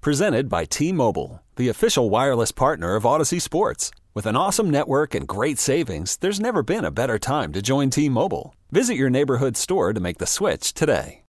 Presented by T Mobile, the official wireless partner of Audacy Sports. With an awesome network and great savings, there's never been a better time to join T Mobile. Visit your neighborhood store to make the switch today.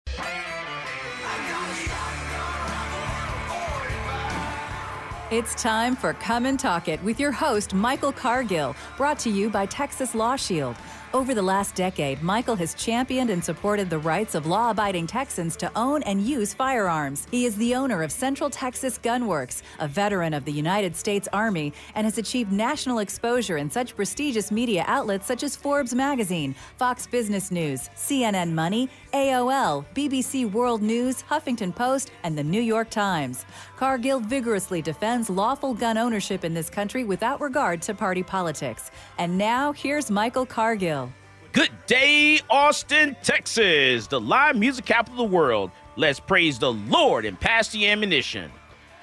It's time for Come and Talk It with your host, Michael Cargill, brought to you by Texas Law Shield. Over the last decade, Michael has championed and supported the rights of law abiding Texans to own and use firearms. He is the owner of Central Texas Gunworks, a veteran of the United States Army, and has achieved national exposure in such prestigious media outlets such as Forbes Magazine, Fox Business News, CNN Money, AOL, BBC World News, Huffington Post, and the New York Times. Cargill vigorously defends lawful gun ownership in this country without regard to party politics. And now, here's Michael Cargill. Good day, Austin, Texas, the live music capital of the world. Let's praise the Lord and pass the ammunition.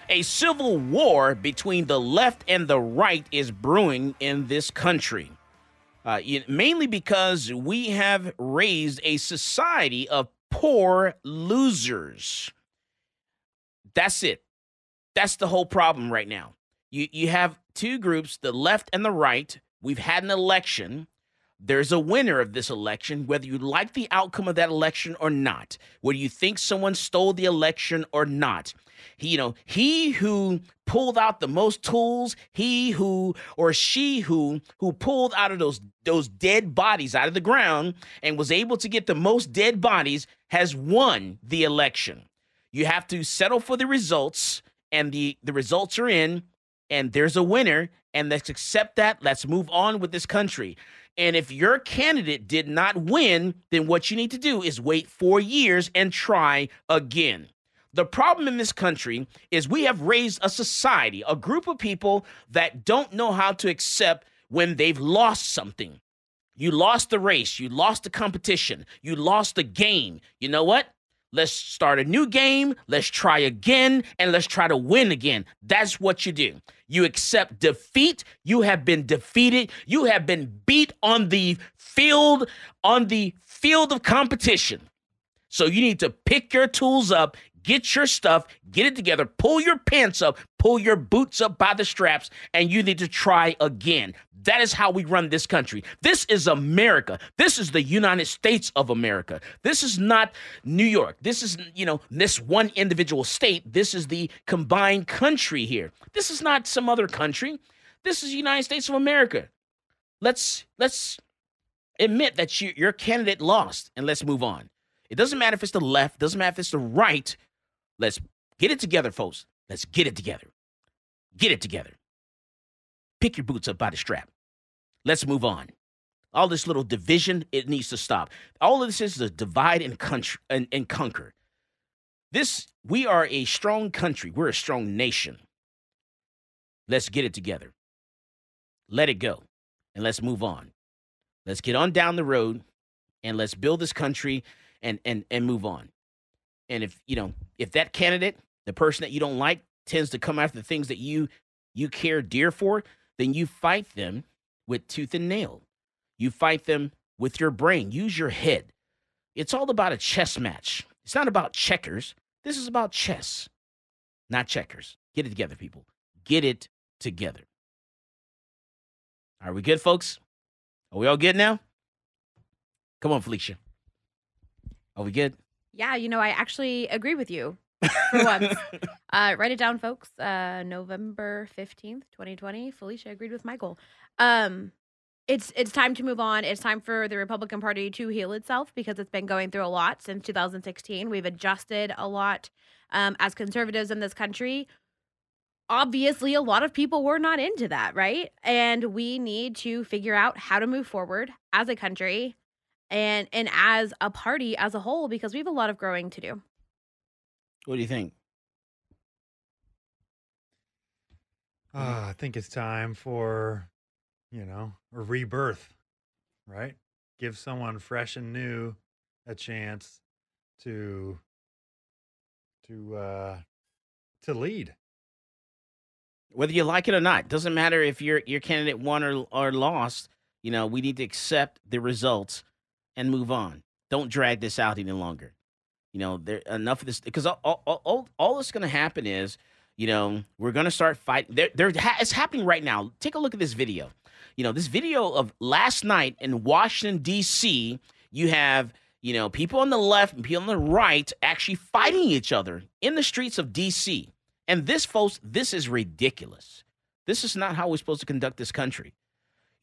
A civil war between the left and the right is brewing in this country. Uh, mainly because we have raised a society of poor losers. That's it. That's the whole problem right now. You you have two groups, the left and the right. We've had an election there's a winner of this election, whether you like the outcome of that election or not, whether you think someone stole the election or not. He, you know, he who pulled out the most tools, he who or she who who pulled out of those those dead bodies out of the ground and was able to get the most dead bodies has won the election. You have to settle for the results, and the the results are in, and there's a winner, and let's accept that. Let's move on with this country. And if your candidate did not win, then what you need to do is wait four years and try again. The problem in this country is we have raised a society, a group of people that don't know how to accept when they've lost something. You lost the race, you lost the competition, you lost the game. You know what? Let's start a new game. Let's try again and let's try to win again. That's what you do. You accept defeat. You have been defeated. You have been beat on the field, on the field of competition. So you need to pick your tools up, get your stuff, get it together, pull your pants up, pull your boots up by the straps, and you need to try again. That is how we run this country. This is America. This is the United States of America. This is not New York. This is, you know, this one individual state. This is the combined country here. This is not some other country. This is the United States of America. Let's let's admit that you, your candidate lost and let's move on. It doesn't matter if it's the left, doesn't matter if it's the right. Let's get it together, folks. Let's get it together. Get it together. Pick your boots up by the strap. Let's move on. All this little division, it needs to stop. All of this is a divide and, country, and, and conquer. This, we are a strong country. We're a strong nation. Let's get it together. Let it go. And let's move on. Let's get on down the road and let's build this country and and and move on. And if you know, if that candidate, the person that you don't like, tends to come after the things that you you care dear for, then you fight them with tooth and nail. You fight them with your brain. Use your head. It's all about a chess match. It's not about checkers. This is about chess, not checkers. Get it together, people. Get it together. Are we good, folks? Are we all good now? Come on, Felicia. Are we good? Yeah, you know, I actually agree with you for once. uh, write it down, folks. Uh, November 15th, 2020. Felicia agreed with Michael. Um, it's it's time to move on. It's time for the Republican Party to heal itself because it's been going through a lot since 2016. We've adjusted a lot um, as conservatives in this country. Obviously, a lot of people were not into that, right? And we need to figure out how to move forward as a country and and as a party as a whole because we have a lot of growing to do. What do you think? Uh, I think it's time for, you know, a rebirth, right? Give someone fresh and new a chance to to uh to lead. Whether you like it or not, doesn't matter if your your candidate won or or lost. You know, we need to accept the results and move on. Don't drag this out any longer. You know, there enough of this because all all all, all that's going to happen is, you know, we're going to start fighting. There, there, it's happening right now. Take a look at this video. You know, this video of last night in Washington D.C. You have you know people on the left and people on the right actually fighting each other in the streets of D.C. And this, folks, this is ridiculous. This is not how we're supposed to conduct this country.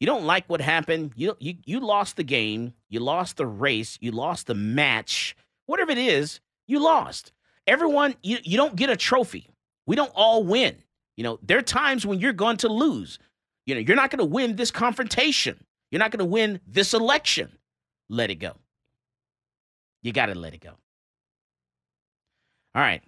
You don't like what happened. You, you, you lost the game. You lost the race. You lost the match. Whatever it is, you lost. Everyone, you, you don't get a trophy. We don't all win. You know, there are times when you're going to lose. You know, you're not going to win this confrontation. You're not going to win this election. Let it go. You got to let it go. All right.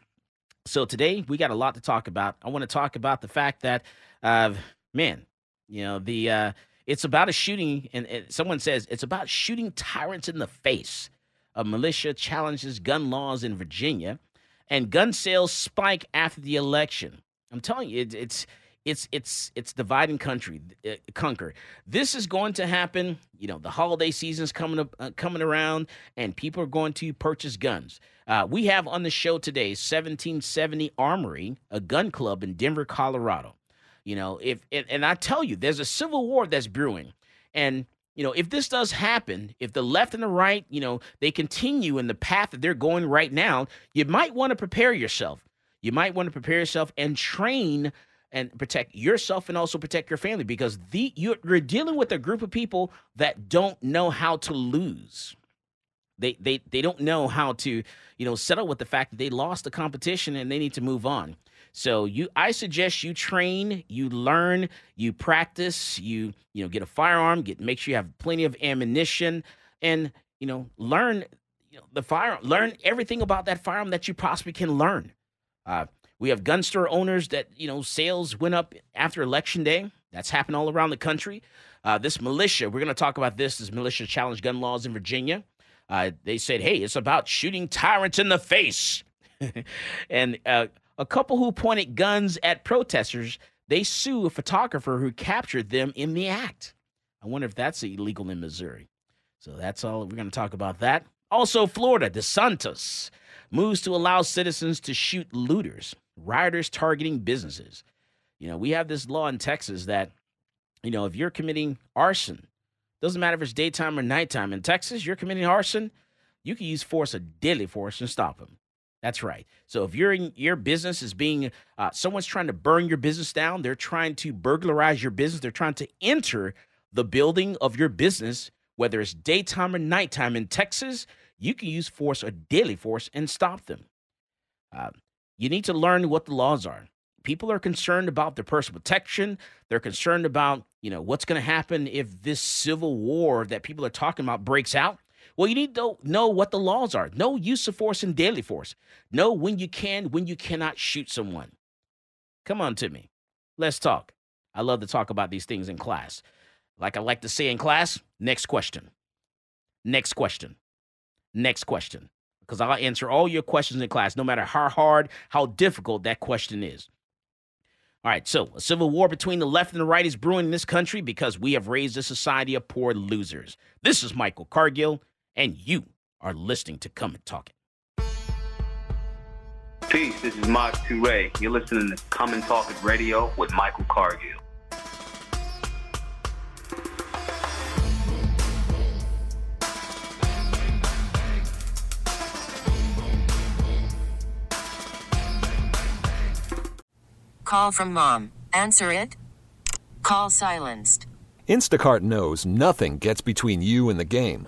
So today we got a lot to talk about. I want to talk about the fact that, uh, man, you know, the uh, it's about a shooting, and, and someone says it's about shooting tyrants in the face. A militia challenges gun laws in Virginia, and gun sales spike after the election. I'm telling you, it, it's it's it's it's dividing country uh, conquer this is going to happen you know the holiday season's coming up uh, coming around and people are going to purchase guns uh, we have on the show today 1770 armory a gun club in denver colorado you know if and, i tell you there's a civil war that's brewing and you know if this does happen if the left and the right you know they continue in the path that they're going right now you might want to prepare yourself you might want to prepare yourself and train and protect yourself and also protect your family because the you're, you're dealing with a group of people that don't know how to lose. They they they don't know how to you know settle with the fact that they lost the competition and they need to move on. So you I suggest you train, you learn, you practice, you you know get a firearm, get make sure you have plenty of ammunition and you know learn you know, the firearm, learn everything about that firearm that you possibly can learn. Uh, we have gun store owners that, you know, sales went up after election day. That's happened all around the country. Uh, this militia, we're going to talk about this, this militia challenge gun laws in Virginia. Uh, they said, hey, it's about shooting tyrants in the face. and uh, a couple who pointed guns at protesters, they sue a photographer who captured them in the act. I wonder if that's illegal in Missouri. So that's all. We're going to talk about that. Also, Florida, DeSantis moves to allow citizens to shoot looters rioters targeting businesses. You know, we have this law in Texas that, you know, if you're committing arson, doesn't matter if it's daytime or nighttime. In Texas, you're committing arson, you can use force, a deadly force, and stop them. That's right. So if you're in your business is being, uh, someone's trying to burn your business down, they're trying to burglarize your business, they're trying to enter the building of your business, whether it's daytime or nighttime in Texas, you can use force or deadly force and stop them. Uh, you need to learn what the laws are. People are concerned about their personal protection. They're concerned about, you know, what's going to happen if this civil war that people are talking about breaks out. Well, you need to know what the laws are. Know use of force and deadly force. Know when you can, when you cannot shoot someone. Come on to me. Let's talk. I love to talk about these things in class. Like I like to say in class, next question. Next question. Next question because I'll answer all your questions in class, no matter how hard, how difficult that question is. All right, so a civil war between the left and the right is brewing in this country because we have raised a society of poor losers. This is Michael Cargill, and you are listening to Come and Talk It. Peace, this is Maj Toure. You're listening to Come and Talk It Radio with Michael Cargill. Call from mom. Answer it. Call silenced. Instacart knows nothing gets between you and the game.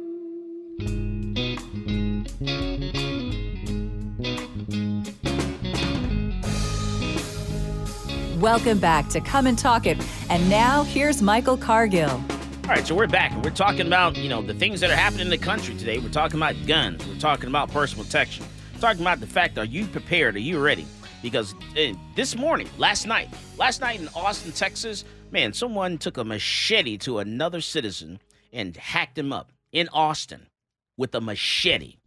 Welcome back to Come and Talk It. And now here's Michael Cargill. All right, so we're back and we're talking about, you know, the things that are happening in the country today. We're talking about guns. We're talking about personal protection. We're talking about the fact are you prepared? Are you ready? Because uh, this morning, last night, last night in Austin, Texas, man, someone took a machete to another citizen and hacked him up in Austin with a machete.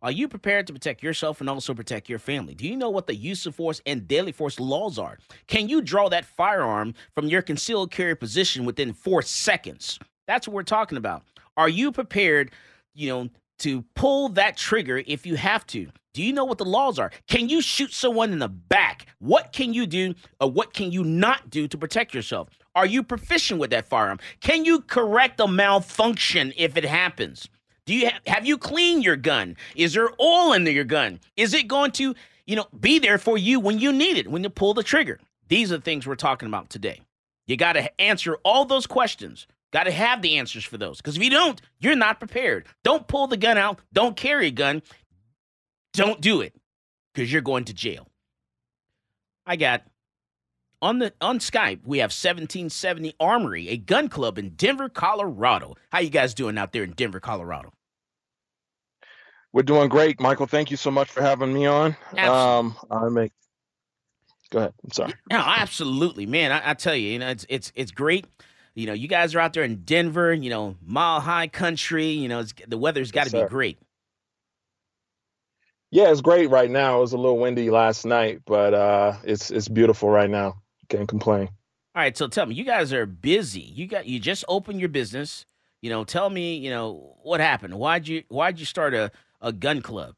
Are you prepared to protect yourself and also protect your family? Do you know what the use of force and deadly force laws are? Can you draw that firearm from your concealed carry position within four seconds? That's what we're talking about. Are you prepared, you know, to pull that trigger if you have to? Do you know what the laws are? Can you shoot someone in the back? What can you do or what can you not do to protect yourself? Are you proficient with that firearm? Can you correct a malfunction if it happens? Do you have, have you cleaned your gun? Is there oil in your gun? Is it going to, you know, be there for you when you need it, when you pull the trigger? These are the things we're talking about today. You got to answer all those questions. Got to have the answers for those. Because if you don't, you're not prepared. Don't pull the gun out. Don't carry a gun. Don't do it because you're going to jail. I got on the on Skype, we have 1770 Armory, a gun club in Denver, Colorado. How you guys doing out there in Denver, Colorado? We're doing great, Michael. Thank you so much for having me on. Um, I make. Go ahead. I'm sorry. No, absolutely, man. I, I, tell you, you know, it's it's it's great. You know, you guys are out there in Denver. You know, mile high country. You know, the weather's got to yes, be great. Yeah, it's great right now. It was a little windy last night, but uh, it's it's beautiful right now. Can't complain. All right, so tell me, you guys are busy. You got you just opened your business. You know, tell me, you know, what happened? Why'd you why'd you start a a gun club?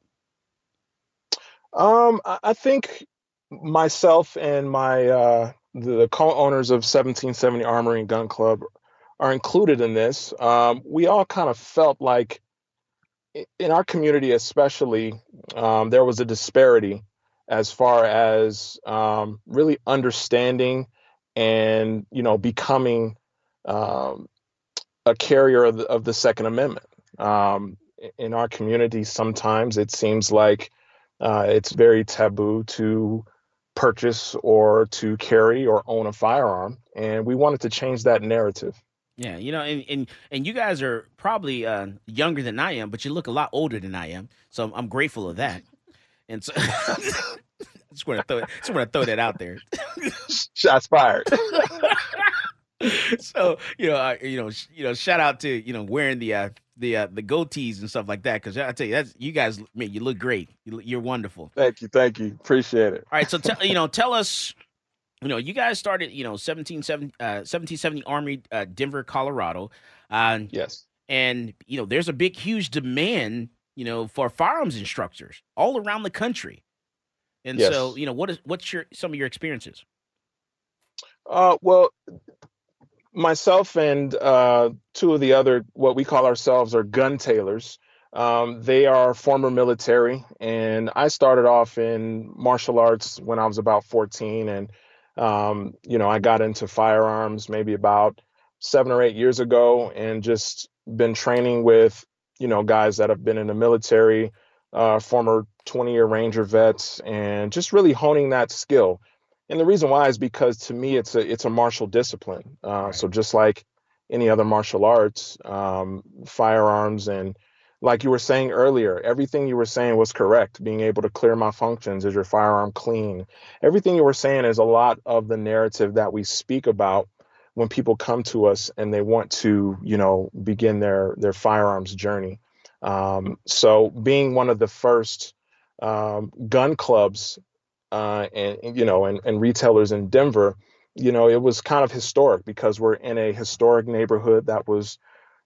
Um, I think myself and my uh, the co-owners of 1770 Armory and Gun Club are included in this. Um, we all kind of felt like in our community, especially, um, there was a disparity as far as um, really understanding and you know becoming um, a carrier of the, of the Second Amendment. Um, in our community, sometimes it seems like uh, it's very taboo to purchase or to carry or own a firearm, and we wanted to change that narrative. Yeah, you know, and and, and you guys are probably uh, younger than I am, but you look a lot older than I am, so I'm, grateful of that. And so, just want to throw just want to throw that out there. Shots fired. so you know, uh, you know, you know, shout out to you know wearing the uh, the uh, the goatees and stuff like that. Because I tell you, that's you guys, man, you look great. You, are wonderful. Thank you, thank you, appreciate it. All right, so tell you know, tell us, you know, you guys started, you know, 1770, uh, 1770 Army, uh, Denver, Colorado. Uh, yes, and you know, there's a big, huge demand, you know, for firearms instructors all around the country. And yes. so, you know, what is what's your some of your experiences? Uh, well, myself and uh, two of the other, what we call ourselves, are gun tailors. Um, they are former military, and I started off in martial arts when I was about 14, and um, you know I got into firearms maybe about seven or eight years ago, and just been training with you know guys that have been in the military, uh, former 20-year Ranger vets, and just really honing that skill. And the reason why is because to me it's a it's a martial discipline. Uh, right. So just like any other martial arts, um, firearms and like you were saying earlier, everything you were saying was correct. Being able to clear malfunctions, is your firearm clean? Everything you were saying is a lot of the narrative that we speak about when people come to us and they want to, you know, begin their their firearms journey. Um, so being one of the first um, gun clubs uh, and you know and, and retailers in Denver, you know, it was kind of historic because we're in a historic neighborhood that was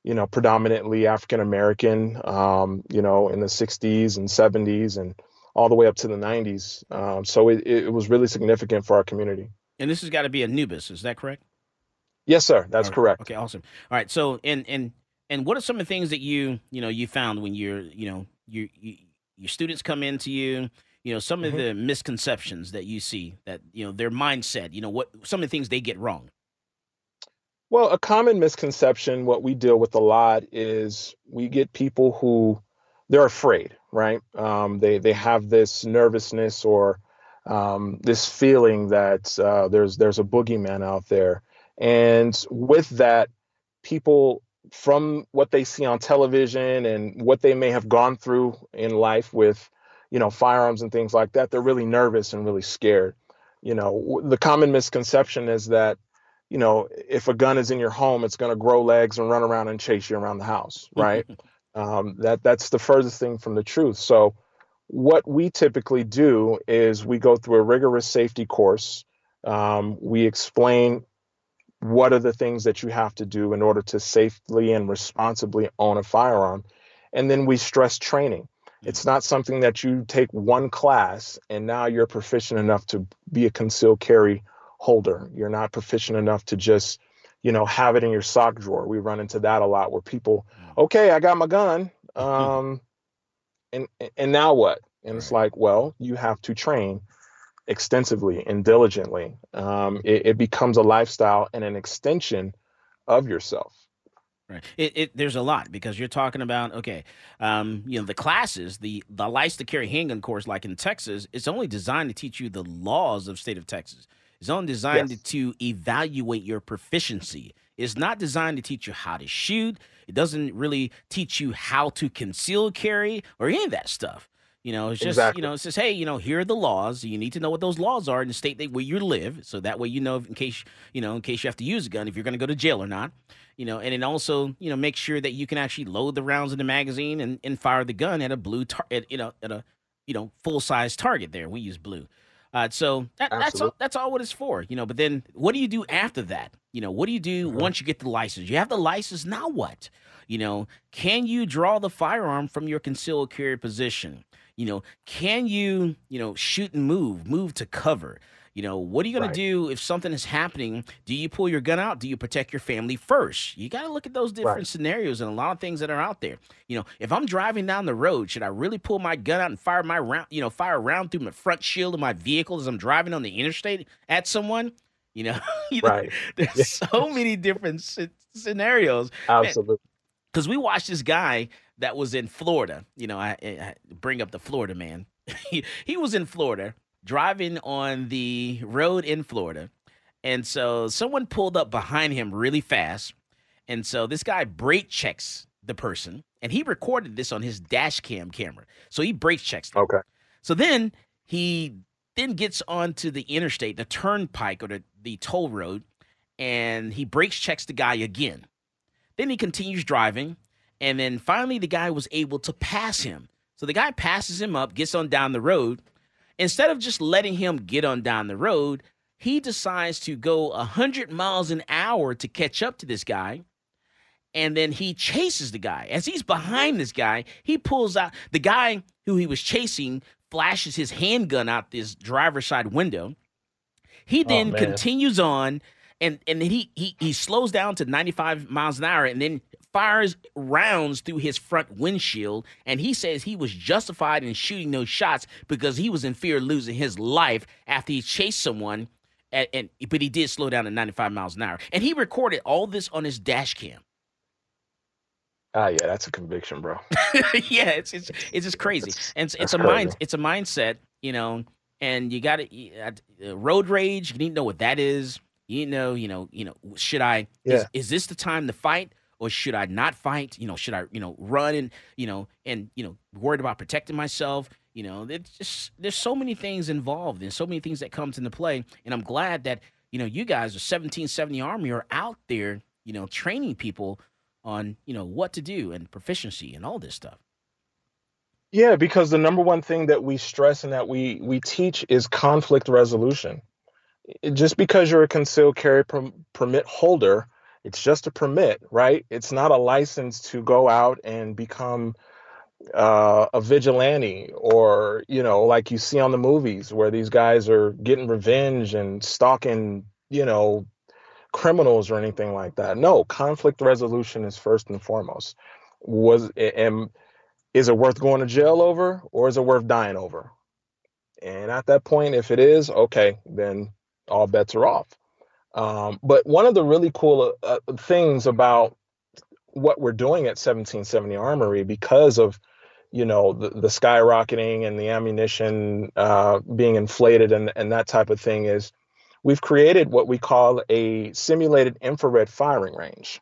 you know, predominantly African American, um, you know, in the 60s and 70s and all the way up to the 90s. Um, so it, it was really significant for our community. And this has got to be anubis is that correct? Yes, sir. That's right. correct. Okay, awesome. All right. So, and and and what are some of the things that you you know you found when you're you know you, you your students come into you you know some mm-hmm. of the misconceptions that you see that you know their mindset you know what some of the things they get wrong well, a common misconception, what we deal with a lot is we get people who they're afraid, right? Um, they they have this nervousness or um, this feeling that uh, there's there's a boogeyman out there, and with that, people from what they see on television and what they may have gone through in life with, you know, firearms and things like that, they're really nervous and really scared. You know, the common misconception is that you know, if a gun is in your home, it's going to grow legs and run around and chase you around the house, right? um, that that's the furthest thing from the truth. So, what we typically do is we go through a rigorous safety course. Um, we explain what are the things that you have to do in order to safely and responsibly own a firearm, and then we stress training. It's not something that you take one class and now you're proficient enough to be a concealed carry holder. You're not proficient enough to just, you know, have it in your sock drawer. We run into that a lot where people, mm. okay, I got my gun. Um, and and now what? And it's like, well, you have to train extensively and diligently. Um, it, it becomes a lifestyle and an extension of yourself. Right. It, it there's a lot because you're talking about okay, um, you know the classes, the the license to carry handgun course, like in Texas, it's only designed to teach you the laws of state of Texas. It's only designed yes. to evaluate your proficiency. It's not designed to teach you how to shoot. It doesn't really teach you how to conceal carry or any of that stuff. You know, it's just exactly. you know, it says, hey, you know, here are the laws. You need to know what those laws are in the state that where you live, so that way you know in case you know in case you have to use a gun if you're going to go to jail or not. You know, and then also you know make sure that you can actually load the rounds in the magazine and, and fire the gun at a blue tar- at, you know at a you know full size target. There, we use blue. Uh, so that, that's all, that's all what it's for, you know. But then, what do you do after that? You know, what do you do mm-hmm. once you get the license? You have the license. Now what? You know, can you draw the firearm from your concealed carry position? You know, can you you know shoot and move, move to cover? You know, what are you going right. to do if something is happening? Do you pull your gun out? Do you protect your family first? You got to look at those different right. scenarios and a lot of things that are out there. You know, if I'm driving down the road, should I really pull my gun out and fire my round, you know, fire a round through my front shield of my vehicle as I'm driving on the interstate at someone? You know, you right. Know, there's so many different scenarios. Absolutely. Because we watched this guy that was in Florida. You know, I, I bring up the Florida man. he, he was in Florida driving on the road in Florida. And so someone pulled up behind him really fast. And so this guy brake checks the person and he recorded this on his dash cam camera. So he brake checks them. Okay. So then he then gets onto the interstate, the turnpike or the, the toll road, and he brakes checks the guy again. Then he continues driving, and then finally the guy was able to pass him. So the guy passes him up, gets on down the road, Instead of just letting him get on down the road, he decides to go 100 miles an hour to catch up to this guy. And then he chases the guy. As he's behind this guy, he pulls out the guy who he was chasing, flashes his handgun out this driver's side window. He oh, then oh, continues on and and then he he he slows down to 95 miles an hour and then fires rounds through his front windshield and he says he was justified in shooting those shots because he was in fear of losing his life after he chased someone and, and but he did slow down to 95 miles an hour and he recorded all this on his dash cam Ah, yeah, that's a conviction, bro. yeah, it's it's it's just crazy, and it's, it's a mind it's a mindset, you know. And you got to uh, road rage. You need to know what that is. You know, you know, you know. Should I? Is, is this the time to fight, or should I not fight? You know, should I, you know, run and you know, and you know, worried about protecting myself. You know, it's just there's so many things involved and so many things that comes into play. And I'm glad that you know you guys, the 1770 Army, are out there, you know, training people on you know what to do and proficiency and all this stuff. Yeah, because the number one thing that we stress and that we we teach is conflict resolution. Just because you're a concealed carry per- permit holder, it's just a permit, right? It's not a license to go out and become uh, a vigilante or you know, like you see on the movies where these guys are getting revenge and stalking, you know, criminals or anything like that. No, conflict resolution is first and foremost. Was and is it worth going to jail over or is it worth dying over? And at that point, if it is, okay, then all bets are off. Um, but one of the really cool uh, uh, things about what we're doing at 1770 Armory, because of you know the, the skyrocketing and the ammunition uh, being inflated and, and that type of thing, is we've created what we call a simulated infrared firing range.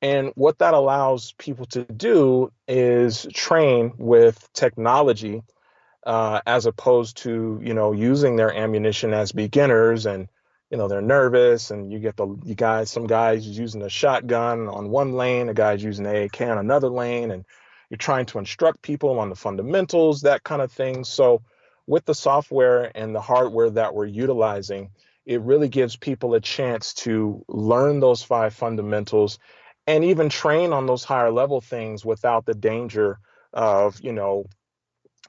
And what that allows people to do is train with technology uh, as opposed to, you know, using their ammunition as beginners and, you know, they're nervous and you get the you guys, some guys using a shotgun on one lane, a guy's using a AK on another lane, and you're trying to instruct people on the fundamentals, that kind of thing. So with the software and the hardware that we're utilizing, it really gives people a chance to learn those five fundamentals and even train on those higher level things without the danger of you know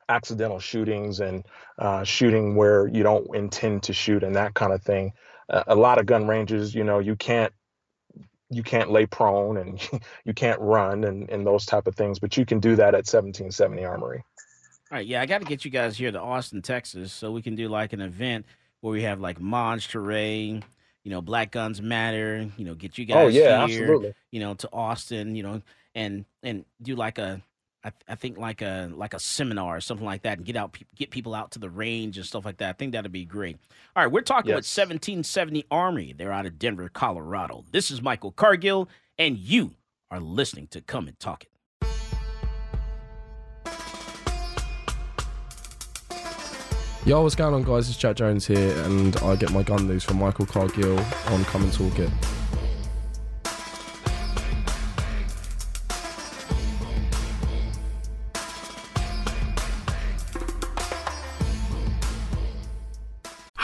accidental shootings and uh, shooting where you don't intend to shoot and that kind of thing. Uh, a lot of gun ranges you know you can't you can't lay prone and you can't run and, and those type of things but you can do that at 1770 armory. All right, yeah, I got to get you guys here to Austin, Texas, so we can do like an event where we have like Maj Toure, you know, Black Guns Matter, you know, get you guys oh yeah here, absolutely. you know, to Austin, you know, and and do like a, I, I think like a like a seminar or something like that, and get out pe- get people out to the range and stuff like that. I think that'd be great. All right, we're talking with Yes. 1770 Army. They're out of Denver, Colorado. This is Michael Cargill, and you are listening to Come and Talk It. Yo, what's going on, guys? It's Jack Jones here, and I get my gun news from Michael Cargill on Come and Talk It.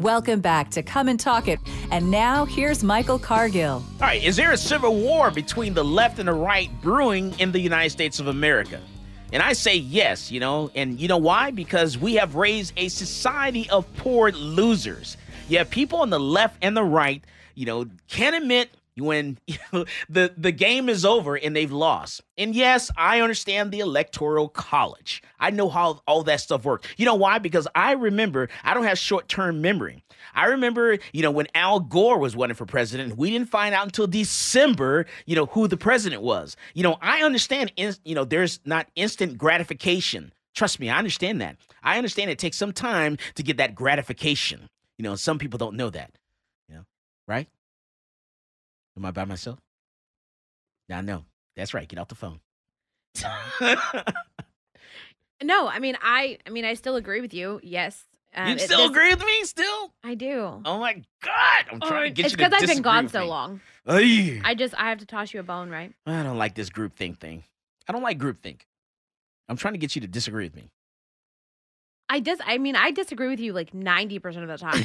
Welcome back to Come and Talk It. And now here's Michael Cargill. All right, is there a civil war between the left and the right brewing in the United States of America? And I say yes, you know, and you know why? Because we have raised a society of poor losers. You have people on the left and the right, you know, can't admit when the the game is over and they've lost. And yes, I understand the electoral college. I know how all that stuff works. You know why? Because I remember I don't have short-term memory. I remember, you know, when Al Gore was running for president, we didn't find out until December, you know, who the president was. You know, I understand, in, you know, there's not instant gratification. Trust me, I understand that. I understand it takes some time to get that gratification. You know, some people don't know that. You know, right? Am I by myself? Yeah, no. That's right. Get off the phone. No, I mean, I, I mean, I still agree with you. Yes. Um, you still agree with me? Still? I do. Oh my God! I'm trying to get it's you to disagree. It's because I've been gone so long. Ay. I just, I have to toss you a bone, right? I don't like this group think thing. I don't like group think. I'm trying to get you to disagree with me. I dis, I mean, I disagree with you like ninety percent of the time.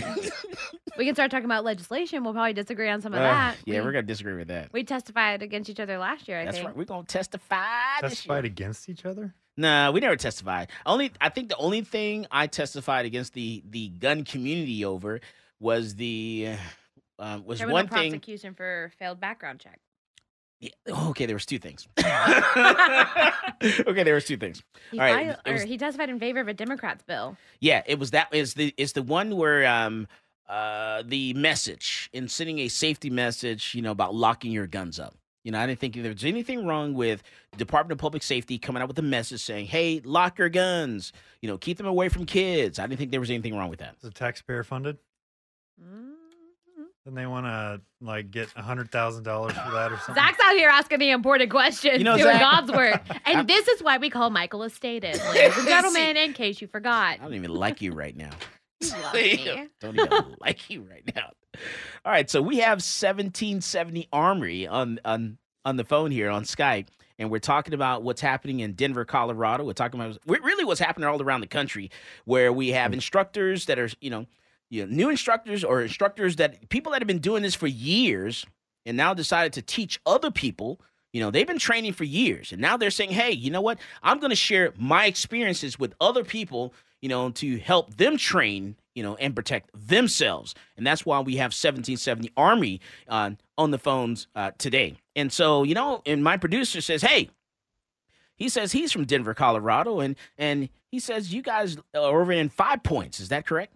we can start talking about legislation. We'll probably disagree on some of Uh, that. yeah, we, we're gonna disagree with that. we testified against each other last year. I That's think. right. We're gonna testify. this Testified against each other? Nah, we never testified. Only I think the only thing I testified against the the gun community over was the uh, um, was Criminal one thing. prosecution for failed background check. Yeah, oh, okay, there was two things. okay, there was two things. He, All right, filed- it or was- he testified in favor of a Democrat's bill. Yeah, it was that is the it's the one where um uh the message in sending a safety message, you know, about locking your guns up. You know, I didn't think there was anything wrong with Department of Public Safety coming out with a message saying, "Hey, lock your guns. You know, keep them away from kids." I didn't think there was anything wrong with that. Is it taxpayer funded? Then they want to like get a hundred thousand dollars for that or something. Zach's out here asking the important questions, You know, doing Zach- God's work. And this is why we call Michael a statist, ladies and gentlemen, in case you forgot. I don't even like you right now. You love me. Don't even like you right now. All right, so we have 1770 Armory on on on the phone here on Skype, and we're talking about what's happening in Denver, Colorado. We're talking about really what's happening all around the country, where we have hmm. instructors that are you know, you know new instructors or instructors that people that have been doing this for years and now decided to teach other people. You know, they've been training for years and now they're saying, hey, you know what? I'm going to share my experiences with other people, you know, to help them train, you know, and protect themselves. And that's why we have 1770 Army uh, on the phones uh, today. And so, you know, and my producer says, hey, he says he's from Denver, Colorado, and and he says you guys are over in Five Points. Is that correct?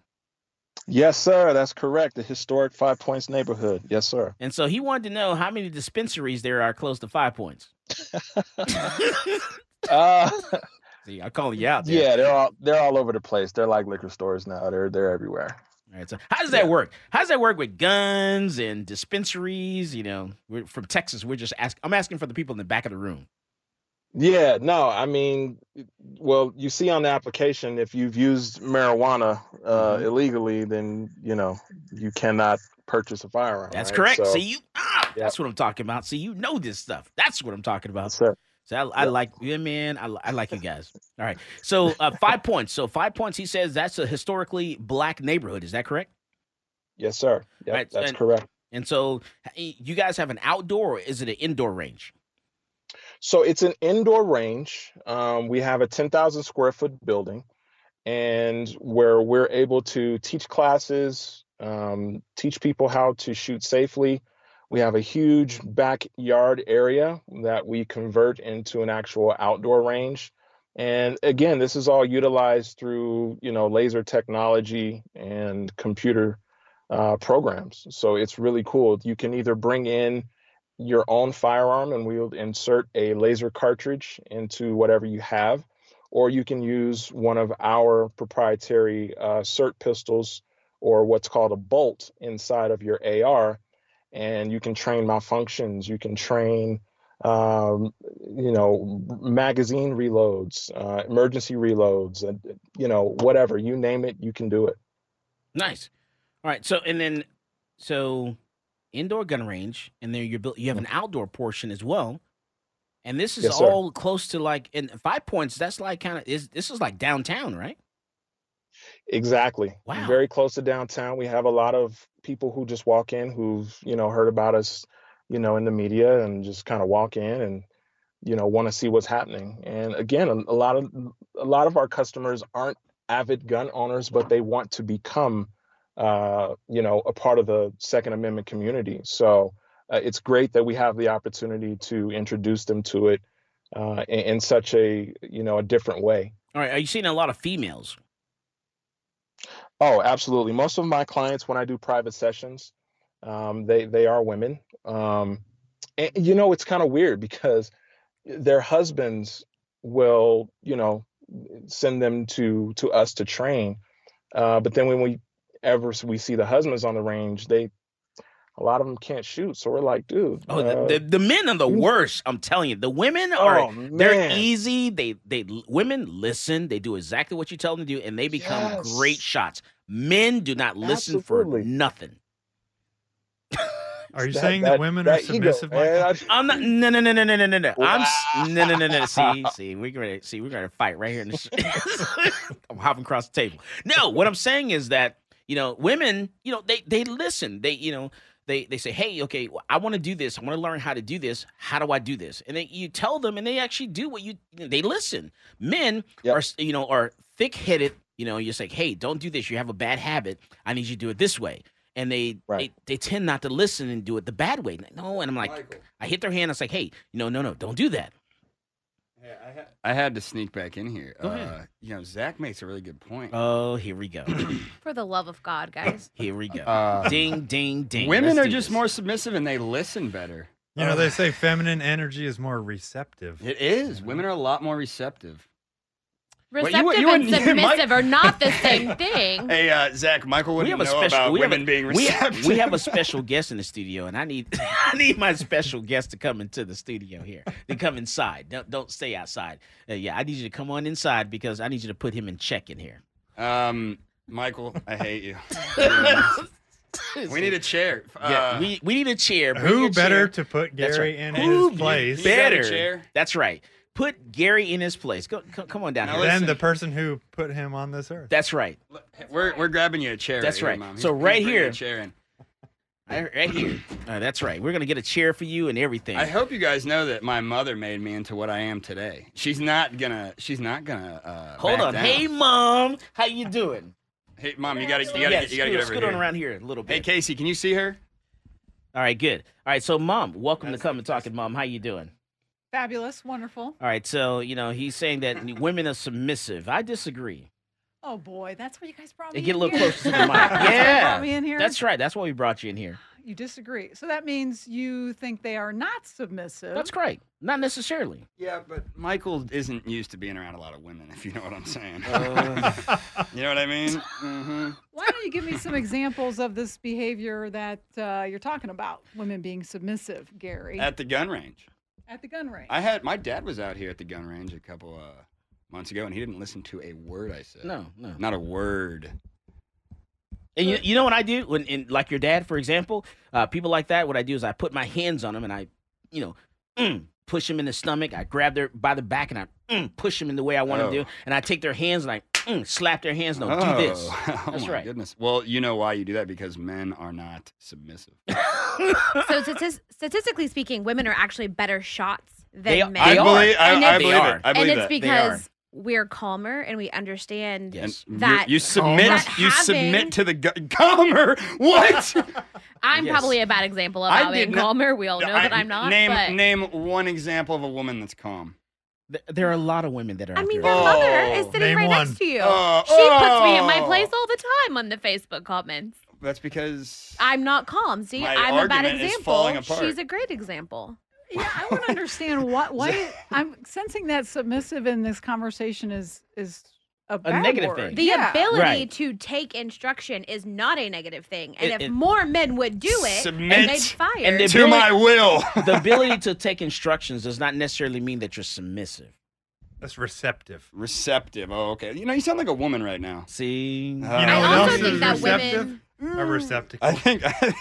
Yes, sir. That's correct. The historic Five Points neighborhood. Yes, sir. And so he wanted to know how many dispensaries there are close to Five Points. Uh, See, I call you out. There. yeah, they're all they're all over the place. They're like liquor stores now. They're they're everywhere. All right. So how does that work? How does that work with guns and dispensaries? You know, we're from Texas. We're just asking. I'm asking for the people in the back of the room. Yeah, no, I mean, well, you see on the application, if you've used marijuana uh, Mhm. illegally, then you know you cannot purchase a firearm. That's right? correct. So, See you. Ah, Yeah. That's what I'm talking about. See, you know this stuff. That's what I'm talking about. So I, I like yeah, man. I, I like you guys. All right. So uh, five points. So five points. He says that's a historically black neighborhood. Is that correct? Yes, sir. Yep, Right, that's and- correct. And so you guys have an outdoor, or is it an indoor range? So it's an indoor range. Um, we have a 10,000 square foot building, and where we're able to teach classes, um, teach people how to shoot safely. We have a huge backyard area that we convert into an actual outdoor range. And again, this is all utilized through you know laser technology and computer uh, programs. So it's really cool. You can either bring in your own firearm and we'll insert a laser cartridge into whatever you have, or you can use one of our proprietary uh, SIRT pistols or what's called a bolt inside of your AR, and you can train malfunctions. You can train, um, you know, magazine reloads, uh, emergency reloads, and you know, whatever you name it, you can do it. Nice. All right. So and then so indoor gun range, and then you're built. You have an mm-hmm. outdoor portion as well. And this is Yes, sir. all close to like in five points. That's like kind of is this is like downtown, right? Exactly. Wow. Very close to downtown. We have a lot of people who just walk in who've, you know, heard about us, you know, in the media and just kind of walk in and, you know, want to see what's happening. And again, a, a lot of a lot of our customers aren't avid gun owners, but they want to become uh, you know, a part of the Second Amendment community. So uh, it's great that we have the opportunity to introduce them to it uh, in, in such a you know a different way. All right. Are you seeing a lot of females? Oh, absolutely. Most of my clients, when I do private sessions, um, they they are women. Um, and you know, it's kind of weird because their husbands will, you know, send them to to us to train. Uh, but then when we ever we see the husbands on the range, they a lot of them can't shoot. So we're like, dude. Oh, uh, the, the, the men are the worst. I'm telling you. The women are Oh, they're easy. They they women listen. They do exactly what you tell them to do, and they become Yes. great shots. Men do not listen for nothing. Are you That- saying that, that- women that are submissive? man. Michael? I'm not. No, no, no, no, no, no, no, no. I'm no, no, no, no. See, see, we're gonna see. We're gonna fight right here in the. I'm hopping across the table. No, what I'm saying is that you know, women, you know, they they listen. They you know. They, they say, hey, okay, I want to do this. I want to learn how to do this. How do I do this? And then you tell them, and they actually do what you. They listen. Men are, you know, are thick headed. You know, you're like, hey, don't do this. You have a bad habit. I need you to do it this way. And they, they they tend not to listen and do it the bad way. No, and I'm like, I hit their hand. It's like, hey, no, no, no, don't do that. I had to sneak back in here. Go ahead. Uh, you know, Zach makes a really good point. Oh, here we go. For the love of God, guys. Here we go. Uh, ding, ding, ding. Women Let's are do just this. more submissive and they listen better. You know, they say feminine energy is more receptive. It is. Women are a lot more receptive. Wait, you- Receptive you and wouldn't- submissive Mike- are not the same thing. Hey, uh, Zach, Michael We wouldn't have a know special. about we women a, being receptive. we have a special guest in the studio, and I need I need my special guest to come into the studio here. To come inside. Don't don't stay outside. Uh, yeah, I need you to come on inside because I need you to put him in check in here. Um, Michael, I hate you. we need a chair. Yeah, Uh, we, we need a chair. Bring Who your better chair. to put That's Gary right. in Who his place? You got a Better. chair? That's right. Put Gary in his place. Go, co- come on down here. Then the person who put him on this earth. That's right. We're we're grabbing you a chair. That's right. right. Here, Mom. So He's- right he's bringing here- a chair in. Right, right here. Uh, that's right. We're gonna get a chair for you and everything. I hope you guys know that my mother made me into what I am today. She's not gonna. She's not gonna. Uh, Hold back on. down. Hey, mom. How you doing? Hey, mom, you gotta, you gotta, Yeah, get, you gotta scoot- get over scoot here. on around here a little bit. Hey, Casey, can you see her? All right, good. All right, so mom, welcome to come and talk. talking, mom. How you doing? Fabulous, wonderful. All right, so you know he's saying that women are submissive. I disagree. Oh boy, that's what you guys brought me. They me. get a little here? closer to the mic. That's Yeah, brought me in here. that's right. That's why we brought you in here. You disagree. So that means you think they are not submissive. That's great. Not necessarily. Yeah, but Michael isn't used to being around a lot of women, if you know what I'm saying. Uh. you know what I mean? Mm-hmm. Why don't you give me some examples of this behavior that uh, you're talking about? Women being submissive, Gary, At the gun range. At the gun range. I had my dad was out here at the gun range a couple uh, months ago, and he didn't listen to a word I said. No, no. not a word. And you, you know what I do when, in, like your dad, for example, uh, people like that. What I do is I put my hands on them and I, you know, mm, push them in the stomach. I grab their by the back and I mm, push them in the way I want Oh. to do. And I take their hands and I mm, slap their hands. No, oh. do this. oh That's my right. goodness. Well, you know why you do that because men are not submissive. So statis- statistically speaking, women are actually better shots than They- men. they I believe. I, And I it's- believe it. I believe and it's that. because we're calmer and we understand Yes. That you, you submit. that You submit to the gu- calmer. What? I'm Yes. probably a bad example of I how being not- calmer. We all know that I'm not. Name but name one example of a woman that's calm. There are a lot of women that are. I mean, there. your mother is Oh, sitting name right one. next to you. Oh, she puts me in my oh. place all the time on the Facebook comments. That's because I'm not calm. See, My I'm a bad argument is example. falling apart. She's a great example. yeah, I want to understand what why I'm sensing that submissive in this conversation is is a, bad negative word. thing. The Yeah. ability Right. to take instruction is not a negative thing. And It- if it- more men would do it, Submit and they'd fire. and the to my will. the ability to take instructions does not necessarily mean that you're submissive. That's receptive. Receptive. Oh, okay. You know, you sound like a woman right now. See, You know Uh, what I also else think is that receptive? women. A receptacle. I think. I,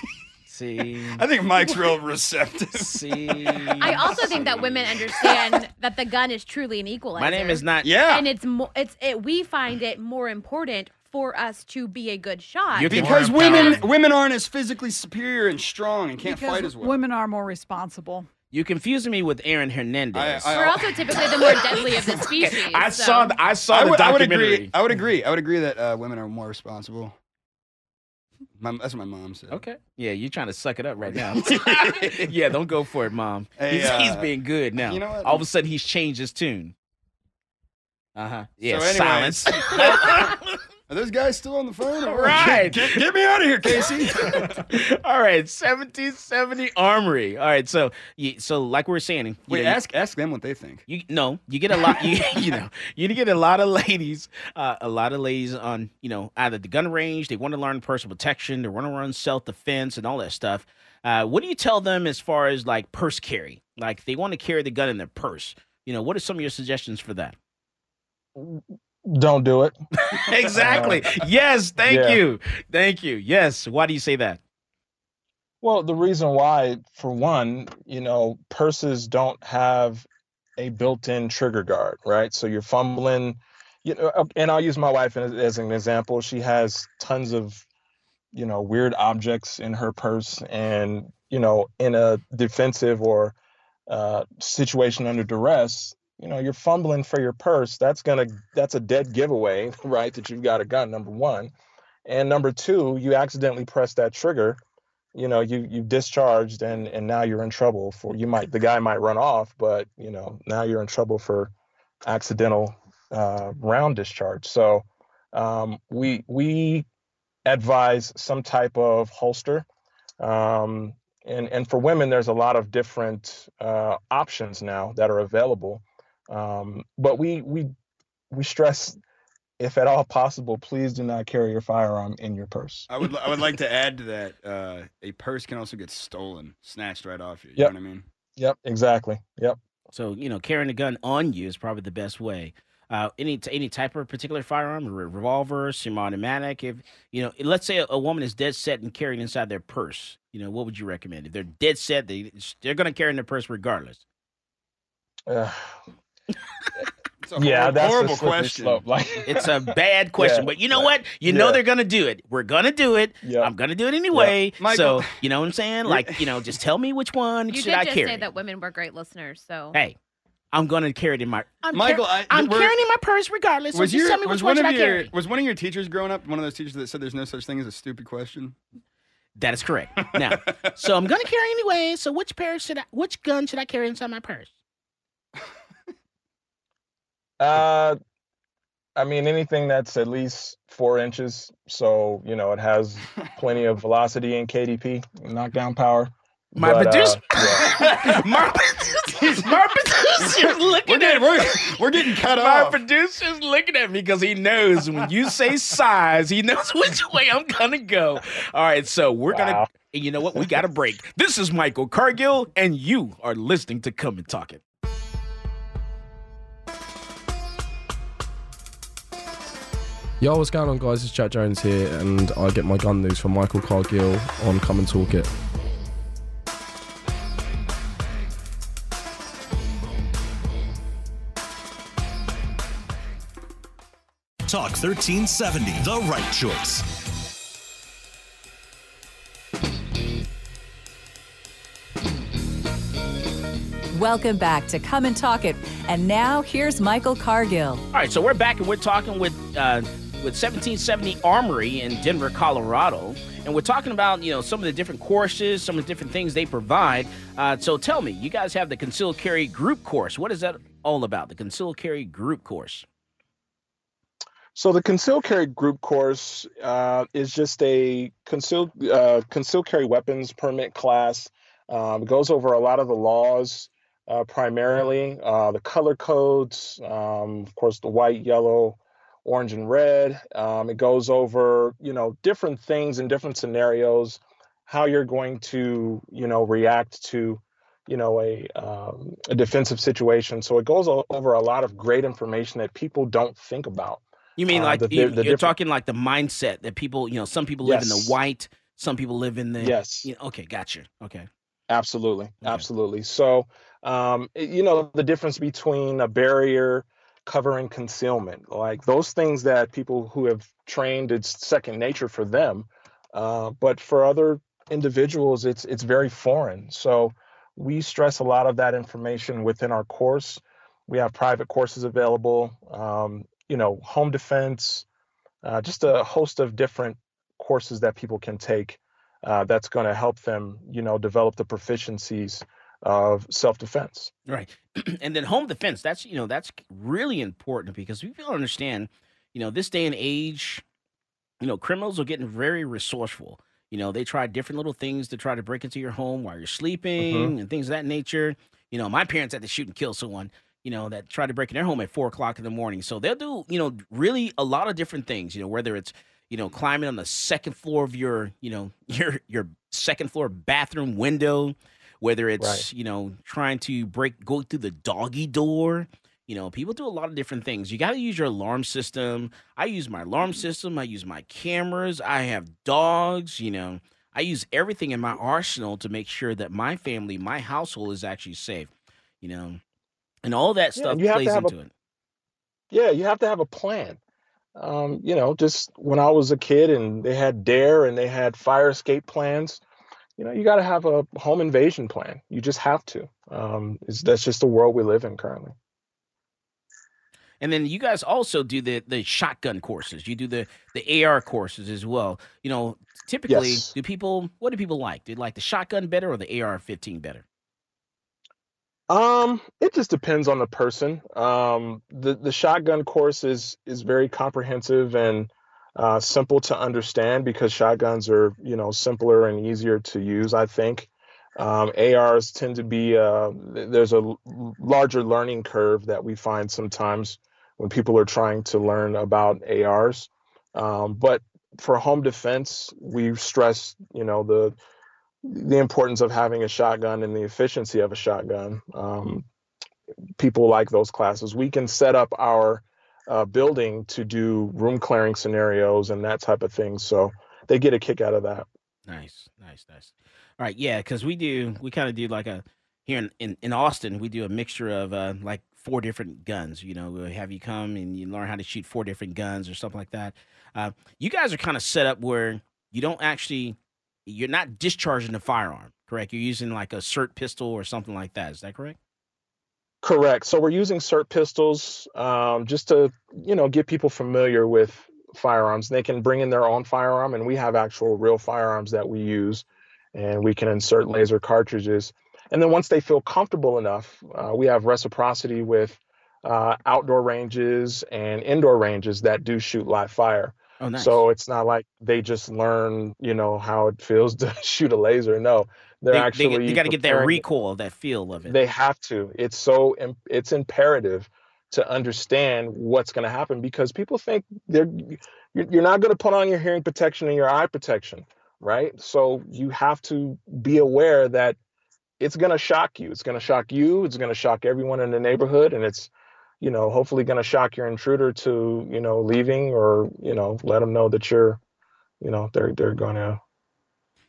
see, I think Mike's real receptive. see. I also think that women understand that the gun is truly an equalizer. My name is not. Yeah. and it's more. It's it. We find it more important for us to be a good shot. You can- because women women aren't as physically superior and strong and can't because fight as well. women are more responsible. You confusing me with Aaron Hernandez. I- We're also typically the more deadly of the species. I so- saw. The, I saw I the would, I would agree. I would agree. I would agree that uh, women are more responsible. My, that's what my mom said. Okay. Yeah, you're trying to suck it up right now. yeah, don't go for it, mom. Hey, he's, he's uh, being good now. you know what? All of a sudden, he's changed his tune. Uh huh. Yeah, So silence. Are those guys still on the phone? All right. what? Right. Get, get me out of here, Casey. All right, 1770 Armory. All right, so you, so like we were saying, you Wait, know, you- ask ask them what they think. You no, you get a lot. You you know, you get a lot of ladies, uh, a lot of ladies on you know either the gun range. They want to learn personal protection. They want to learn self defense and all that stuff. Uh, what do you tell them as far as like purse carry? Like they want to carry the gun in their purse. You know, what are some of your suggestions for that? Don't do it. exactly. yes. Thank yeah. you. Thank you. Yes. Why do you say that? Well, the reason why, for one, you know, purses don't have a built-in trigger guard, right? So you're fumbling, you know, uh, and I'll use my wife as, as an example. She has tons of, you know, weird objects in her purse, and you know, in a defensive or uh, situation under duress, you know, you're fumbling for your purse. That's gonna, that's a dead giveaway, right? That you've got a gun. Number one, and number two, you accidentally press that trigger you know you you discharged and and now you're in trouble for you might the guy might run off but you know now you're in trouble for accidental uh, round discharge so um, we we advise some type of holster um, and and for women there's a lot of different uh, options now that are available um, but we we we stress if at all possible please do not carry your firearm in your purse I would I would like to add to that. Uh, a purse can also get stolen, snatched right off you. You Yep. know what I mean? Yep, exactly. Yep. So you know, carrying a gun on you is probably the best way. Uh, any any type of particular firearm, a revolver, semi-automatic. If you know, let's say a, a woman is dead set and carrying inside their purse. You know, what would you recommend? If they're dead set, they they're going to carry in their purse regardless. Uh, It's a yeah, hor- that's horrible a question. slope. Like It's a bad question, Yeah, but you know yeah, what? You know they're gonna do it. We're gonna do it. Yeah. I'm gonna do it anyway. Michael- So you know what I'm saying? Like you know, just tell me which one You should did I just carry. say that women were great listeners, so Hey, I'm gonna carry it in my. I'm Michael, car- I- I'm we're- carrying in my purse regardless. So Was just your tell me was which one one should of I your carry. was one of your teachers growing up one of those teachers that said there's no such thing as a stupid question? That is correct. Now, so I'm gonna carry anyway. So which pair should I? Which gun should I carry inside my purse? Uh, I mean, anything that's at least four inches, so you know it has plenty of velocity and KDP, knockdown power. My But, uh, producer, yeah. my, my producer's looking We're getting, at we're, we're getting cut off. My off. producer's looking at me because he knows when you say size, he knows which way I'm gonna go. All right, so we're gonna. And You know what? We got a break. This is Michael Cargill, and you are listening to Come and Talk It. Yo, what's going on, guys? It's Jack Jones here, and I get my gun news from Michael Cargill on Come and Talk It. Talk 1370, the right choice. Welcome back to Come and Talk It. And now here's Michael Cargill. All right, so we're back and we're talking with uh, with 1770 Armory in Denver, Colorado, and we're talking about you know some of the different courses, some of the different things they provide. Uh, so tell me, you guys have the concealed carry group course. What is that all about? The concealed carry group course. So the concealed carry group course uh, is just a concealed uh, concealed carry weapons permit class. Um, goes over a lot of the laws, uh, primarily uh, the color codes, um, of course, the white, yellow, orange, and red. Um, it goes over you know different things in different scenarios, how you're going to you know react to you know a um, a defensive situation. So it goes over a lot of great information that people don't think about. You mean Uh, like the- you, the you're different- talking like the mindset that people, you know, some people live in the white, some people live in the Yes. You know, okay, gotcha. Okay. Absolutely, absolutely. So, um, you know, the difference between a barrier, cover, and concealment, like those things that people who have trained, it's second nature for them. Uh, but for other individuals, it's it's very foreign. So, we stress a lot of that information within our course. We have private courses available. Um, you know, home defense, uh, just a host of different courses that people can take uh, that's going to help them, you know, develop the proficiencies of self-defense. Right. and then home defense, that's, you know, that's really important because people understand, you know, this day and age, you know, criminals are getting very resourceful. You know, they try different little things to try to break into your home while you're sleeping Mhm. and things of that nature. You know, my parents had to shoot and kill someone, you know, that tried to break in their home at four o'clock in the morning. So they'll do, you know, really a lot of different things, you know, whether it's, you know, climbing on the second floor of your, you know, your your second floor bathroom window, whether it's, Right. you know, trying to break go through the doggy door. You know, people do a lot of different things. You got to use your alarm system. I use my alarm system. I use my cameras. I have dogs. You know, I use everything in my arsenal to make sure that my family, my household is actually safe. You know, and all that Yeah, stuff and you have to plays have a- into it. Yeah, you have to have a plan. Um, you know, just when I was a kid and they had dare and they had fire escape plans, you know, you got to have a home invasion plan. You just have to. Um, it's, that's just the world we live in currently. And then you guys also do the the shotgun courses. You do the the AR courses as well. You know, typically, Yes. do people what do people like? Do they like the shotgun better or the AR-15 better? Um, it just depends on the person. Um, the the shotgun course is is very comprehensive and uh, simple to understand because shotguns are you know simpler and easier to use. I think um, ARs tend to be uh, there's a larger learning curve that we find sometimes when people are trying to learn about ARs. Um, but for home defense, we stress you know the the importance of having a shotgun and the efficiency of a shotgun. Um, people like those classes. We can set up our uh, building to do room clearing scenarios and that type of thing. So they get a kick out of that. Nice, nice, nice. All right, yeah, because we do we kind of do like a here in, in in Austin we do a mixture of uh like four different guns. You know, we'll have you come and you learn how to shoot four different guns or something like that. Uh, you guys are kind of set up where you don't actually you're not discharging the firearm, correct? You're using like a SIRT pistol or something like that. Is that correct? Correct. So we're using SIRT pistols um, just to, you know, get people familiar with firearms. They can bring in their own firearm, and we have actual real firearms that we use, and we can insert laser cartridges. And then once they feel comfortable enough, uh, we have reciprocity with uh, outdoor ranges and indoor ranges that do shoot live fire. Oh, nice. So it's not like they just learn, you know, how it feels to shoot a laser. No, they're they, actually they, got to get that recoil, that feel of it. they have to. It's so it's imperative to understand what's going to happen because people think they're you're you're not going to put on your hearing protection and your eye protection, right? So you have to be aware that it's going to shock you. It's going to shock you. It's going to shock everyone in the neighborhood, and it's you know hopefully going to shock your intruder to you know leaving or you know let them know that you're you know they're they're going to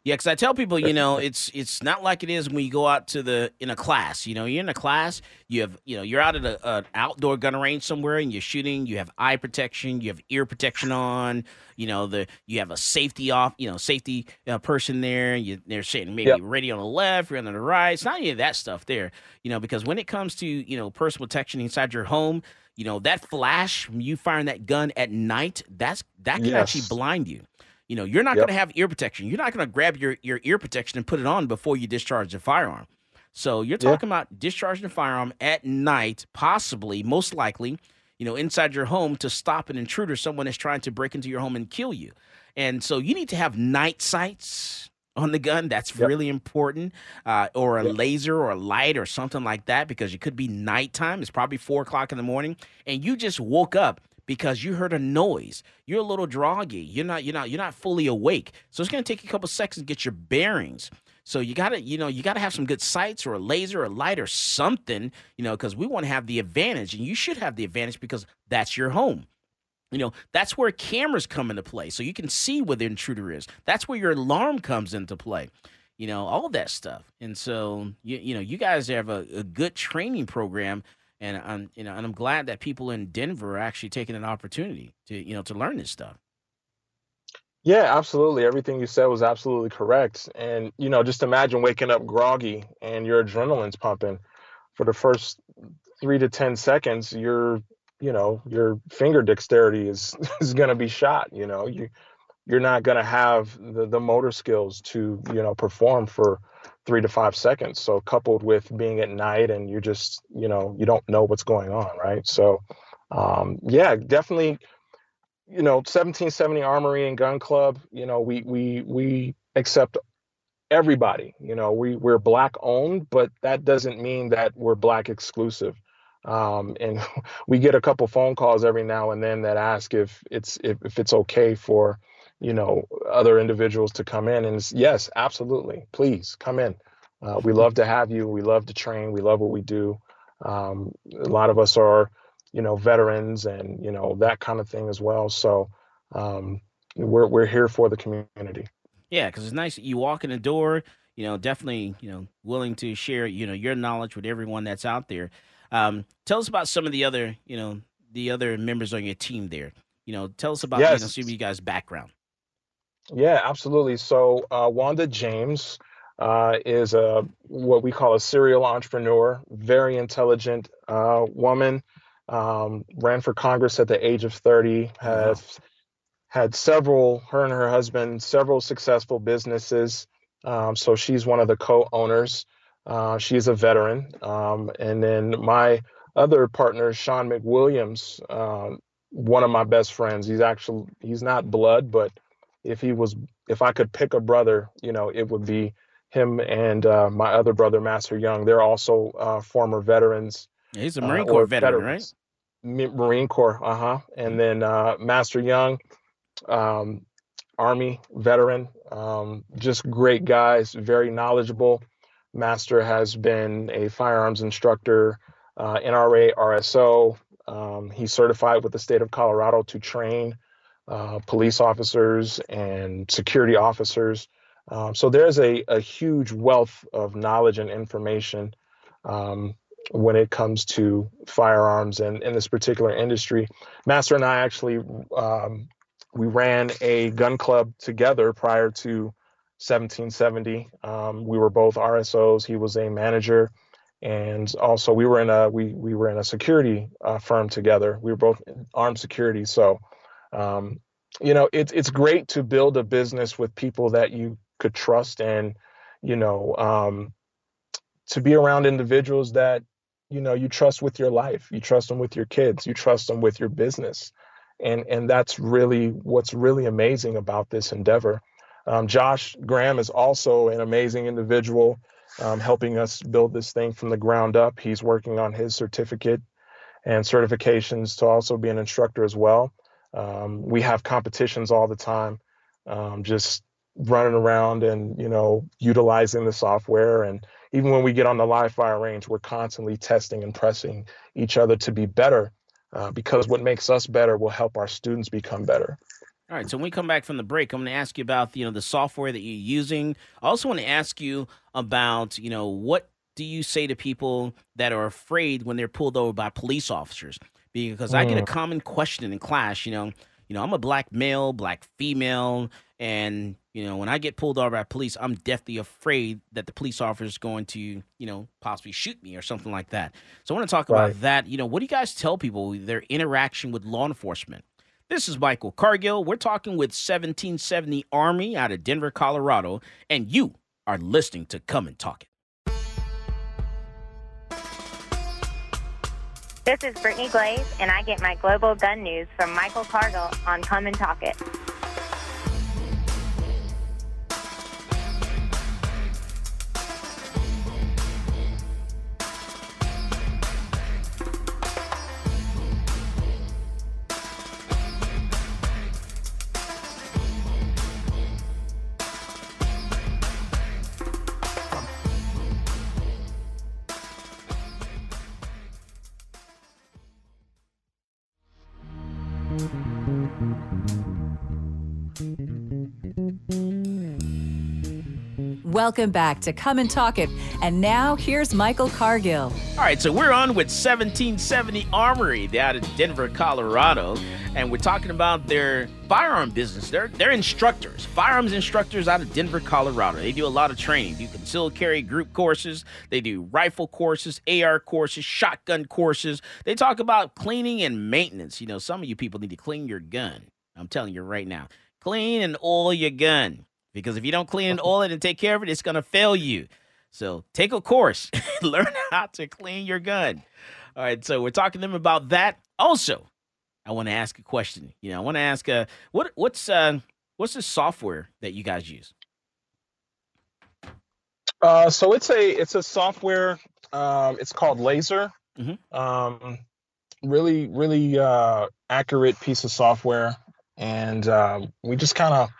Yeah, because I tell people, you know, it's it's not like it is when you go out to the in a class. You know, you're in a class, you have, you know, you're out at a, an outdoor gun range somewhere, and you're shooting. You have eye protection, you have ear protection on. You know, the you have a safety off, you know, safety uh, person there. You they're sitting maybe Yep. ready on the left, ready on the right. It's not any of that stuff there. You know, because when it comes to you know personal protection inside your home, you know that flash you firing that gun at night, that's that can actually blind you. You know, you're not Yep. going to have ear protection. You're not going to grab your, your ear protection and put it on before you discharge the firearm. So you're Yeah. talking about discharging the firearm at night, possibly, most likely, you know, inside your home to stop an intruder, someone that's trying to break into your home and kill you. And so you need to have night sights on the gun. That's really important. Uh, or a laser or a light or something like that because it could be nighttime. It's probably four o'clock in the morning, and you just woke up because you heard a noise. You're a little droggy. You're not. You're not. You're not fully awake. So it's gonna take you a couple seconds to get your bearings. So you gotta, you know, you gotta have some good sights or a laser or a light or something, you know, because we want to have the advantage, and you should have the advantage because that's your home. You know, that's where cameras come into play. So you can see where the intruder is. That's where your alarm comes into play. You know, all that stuff. And so you you know, you guys have a, a good training program and I'm you know, and I'm glad that people in Denver are actually taking an opportunity to, you know, to learn this stuff. Yeah, absolutely. Everything you said was absolutely correct. And, you know, just imagine waking up groggy and your adrenaline's pumping. For the first three to 10 seconds, your, you know, your finger dexterity is, is going to be shot. You know, you, you're not going to have the, the motor skills to you know perform for three to five seconds. So coupled with being at night and you're just you know you don't know what's going on right? So um, yeah definitely you know 1770 armory and gun club you know we we we accept everybody you know we we're black owned but that doesn't mean that we're black exclusive. Um, and we get a couple phone calls every now and then that ask if it's if, if it's okay for you know other individuals to come in and yes absolutely please come in uh, we love to have you we love to train we love what we do um, a lot of us are you know veterans and you know that kind of thing as well so um, we're, we're here for the community Yeah, because it's nice. You walk in the door, you know, definitely, you know, willing to share, you know, your knowledge with everyone that's out there. Um, tell us about some of the other, you know, the other members on your team there. You know, tell us about, you know, Yes. some of you guys' background. Yeah, absolutely. So uh, Wanda James uh, is a what we call a serial entrepreneur, very intelligent uh, woman. Um, ran for Congress at the age of 30. Has had several, her and her husband, several successful businesses. Um, so she's one of the co-owners. Uh, she's a veteran. Um, and then my other partner, Sean McWilliams, um, one of my best friends. He's actually he's not blood, but if he was if I could pick a brother, you know, it would be him and uh, my other brother, Master Young. They're also uh, former veterans. Yeah, he's a uh, Marine or Corps veteran, right? veterans. Ma- Marine Corps, uh huh. And then uh, Master Young, um, Army veteran, um, just great guys, very knowledgeable. Master has been a firearms instructor, uh, NRA, RSO. Um, he's certified with the state of Colorado to train uh, police officers and security officers. Um, so there's a, a huge wealth of knowledge and information um, when it comes to firearms and in this particular industry. Master and I actually um, we ran a gun club together prior to 1770. Um, we were both RSOs. He was a manager, and also we were in a we we were in a security uh, firm together. We were both armed security. So, um, you know, it's it's great to build a business with people that you could trust, and you know, um, to be around individuals that you know you trust with your life. You trust them with your kids. You trust them with your business and and that's really what's really amazing about this endeavor. Um, Josh Graham is also an amazing individual, um, helping us build this thing from the ground up. He's working on his certificate and certifications to also be an instructor as well. Um, we have competitions all the time, um, just running around and you know utilizing the software and even when we get on the live fire range we're constantly testing and pressing each other to be better uh, because what makes us better will help our students become better. All right, so when we come back from the break, I'm going to ask you about you know the software that you're using. I also want to ask you about you know what do you say to people that are afraid when they're pulled over by police officers? Because I get a Mm. common question in class. You know, you know I'm a black male, black female, and you know when I get pulled over by police, I'm deathly afraid that the police officer is going to you know possibly shoot me or something like that. So I want to talk about that. You know, what do you guys tell people their interaction with law enforcement? This is Michael Cargill. We're talking with 1770 Armory out of Denver, Colorado, and you are listening to Come and Talk It. This is Brittany Glaze, and I get my global gun news from Michael Cargill on Come and Talk It. Welcome back to Come and Talk It. And now here's Michael Cargill. All right, so we're on with 1770 Armory they out of Denver, Colorado, and we're talking about their firearm business. They're they're instructors, firearms instructors out of Denver, Colorado. They do a lot of training. They do concealed carry group courses. They do rifle courses, AR courses, shotgun courses. They talk about cleaning and maintenance. You know, some of you people need to clean your gun. I'm telling you right now. clean and oil your gun because if you don't clean and oil it and take care of it, it's gonna fail you. So take a course, learn how to clean your gun. All right, so we're talking to them about that. Also, I want to ask a question. You know, I want to ask uh, what what's uh, what's the software that you guys use? Uh, so it's a it's a software. Um, it's called LASR. Um, really, really uh, accurate piece of software, and um, we just kind of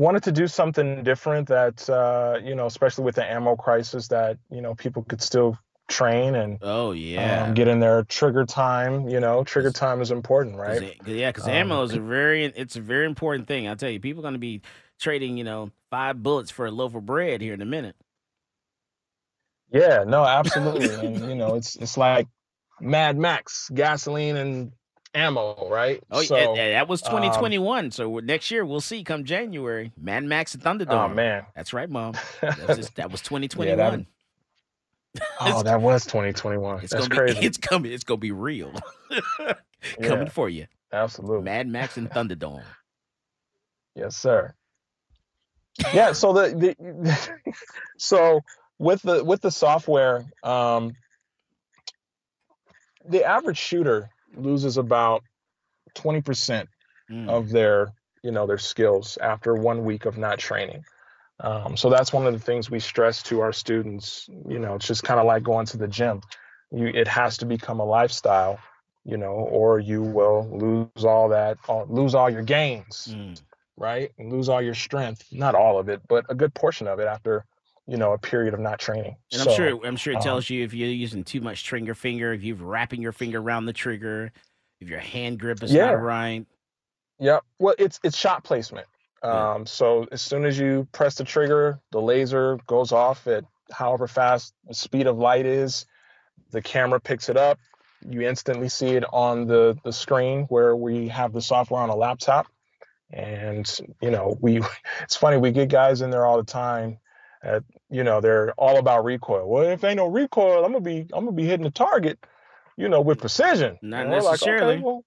wanted to do something different that uh, you know, especially with the ammo crisis, that you know people could still train and oh yeah um, get in their trigger time. You know, trigger time is important, right? 'Cause it- yeah, because Um, ammo is a very it's a very important thing. I'll tell you, people are going to be trading you know five bullets for a loaf of bread here in a minute. Yeah, no, absolutely. and you know, it's it's like Mad Max, gasoline and ammo, right? Oh So, yeah, yeah, that was um, 2021. so next year we'll see come January. Mad Max and Thunderdome. Oh man. that's right, mom. That was, just- that was 2021. that- Oh, that was 2021. It's That's gonna be crazy. it's coming. It's gonna be real. coming Yeah. for you. Absolutely. Mad Max and Thunderdome. Yes, sir. Yeah, so the, the so with the with the software, um the average shooter loses about 20% Mm. of their, you know, their skills after one week of not training. Um, so that's one of the things we stress to our students. You know, it's just kind of like going to the gym. You, it has to become a lifestyle, you know, or you will lose all that, lose all your gains, Mm. right, and lose all your strength. Not all of it, but a good portion of it after, you know, a period of not training. And So, I'm sure I'm sure it um, tells you if you're using too much trigger finger, if you're wrapping your finger around the trigger, if your hand grip is Yeah. not right. Yep. Well, it's it's shot placement. Um, so as soon as you press the trigger, the laser goes off at however fast the speed of light is. The camera picks it up. You instantly see it on the the screen where we have the software on a laptop. And you know, we it's funny we get guys in there all the time. At, you know, they're all about recoil. Well, if ain't no recoil, I'm gonna be I'm gonna be hitting the target, you know, with precision. Not we're like, okay, necessarily. well,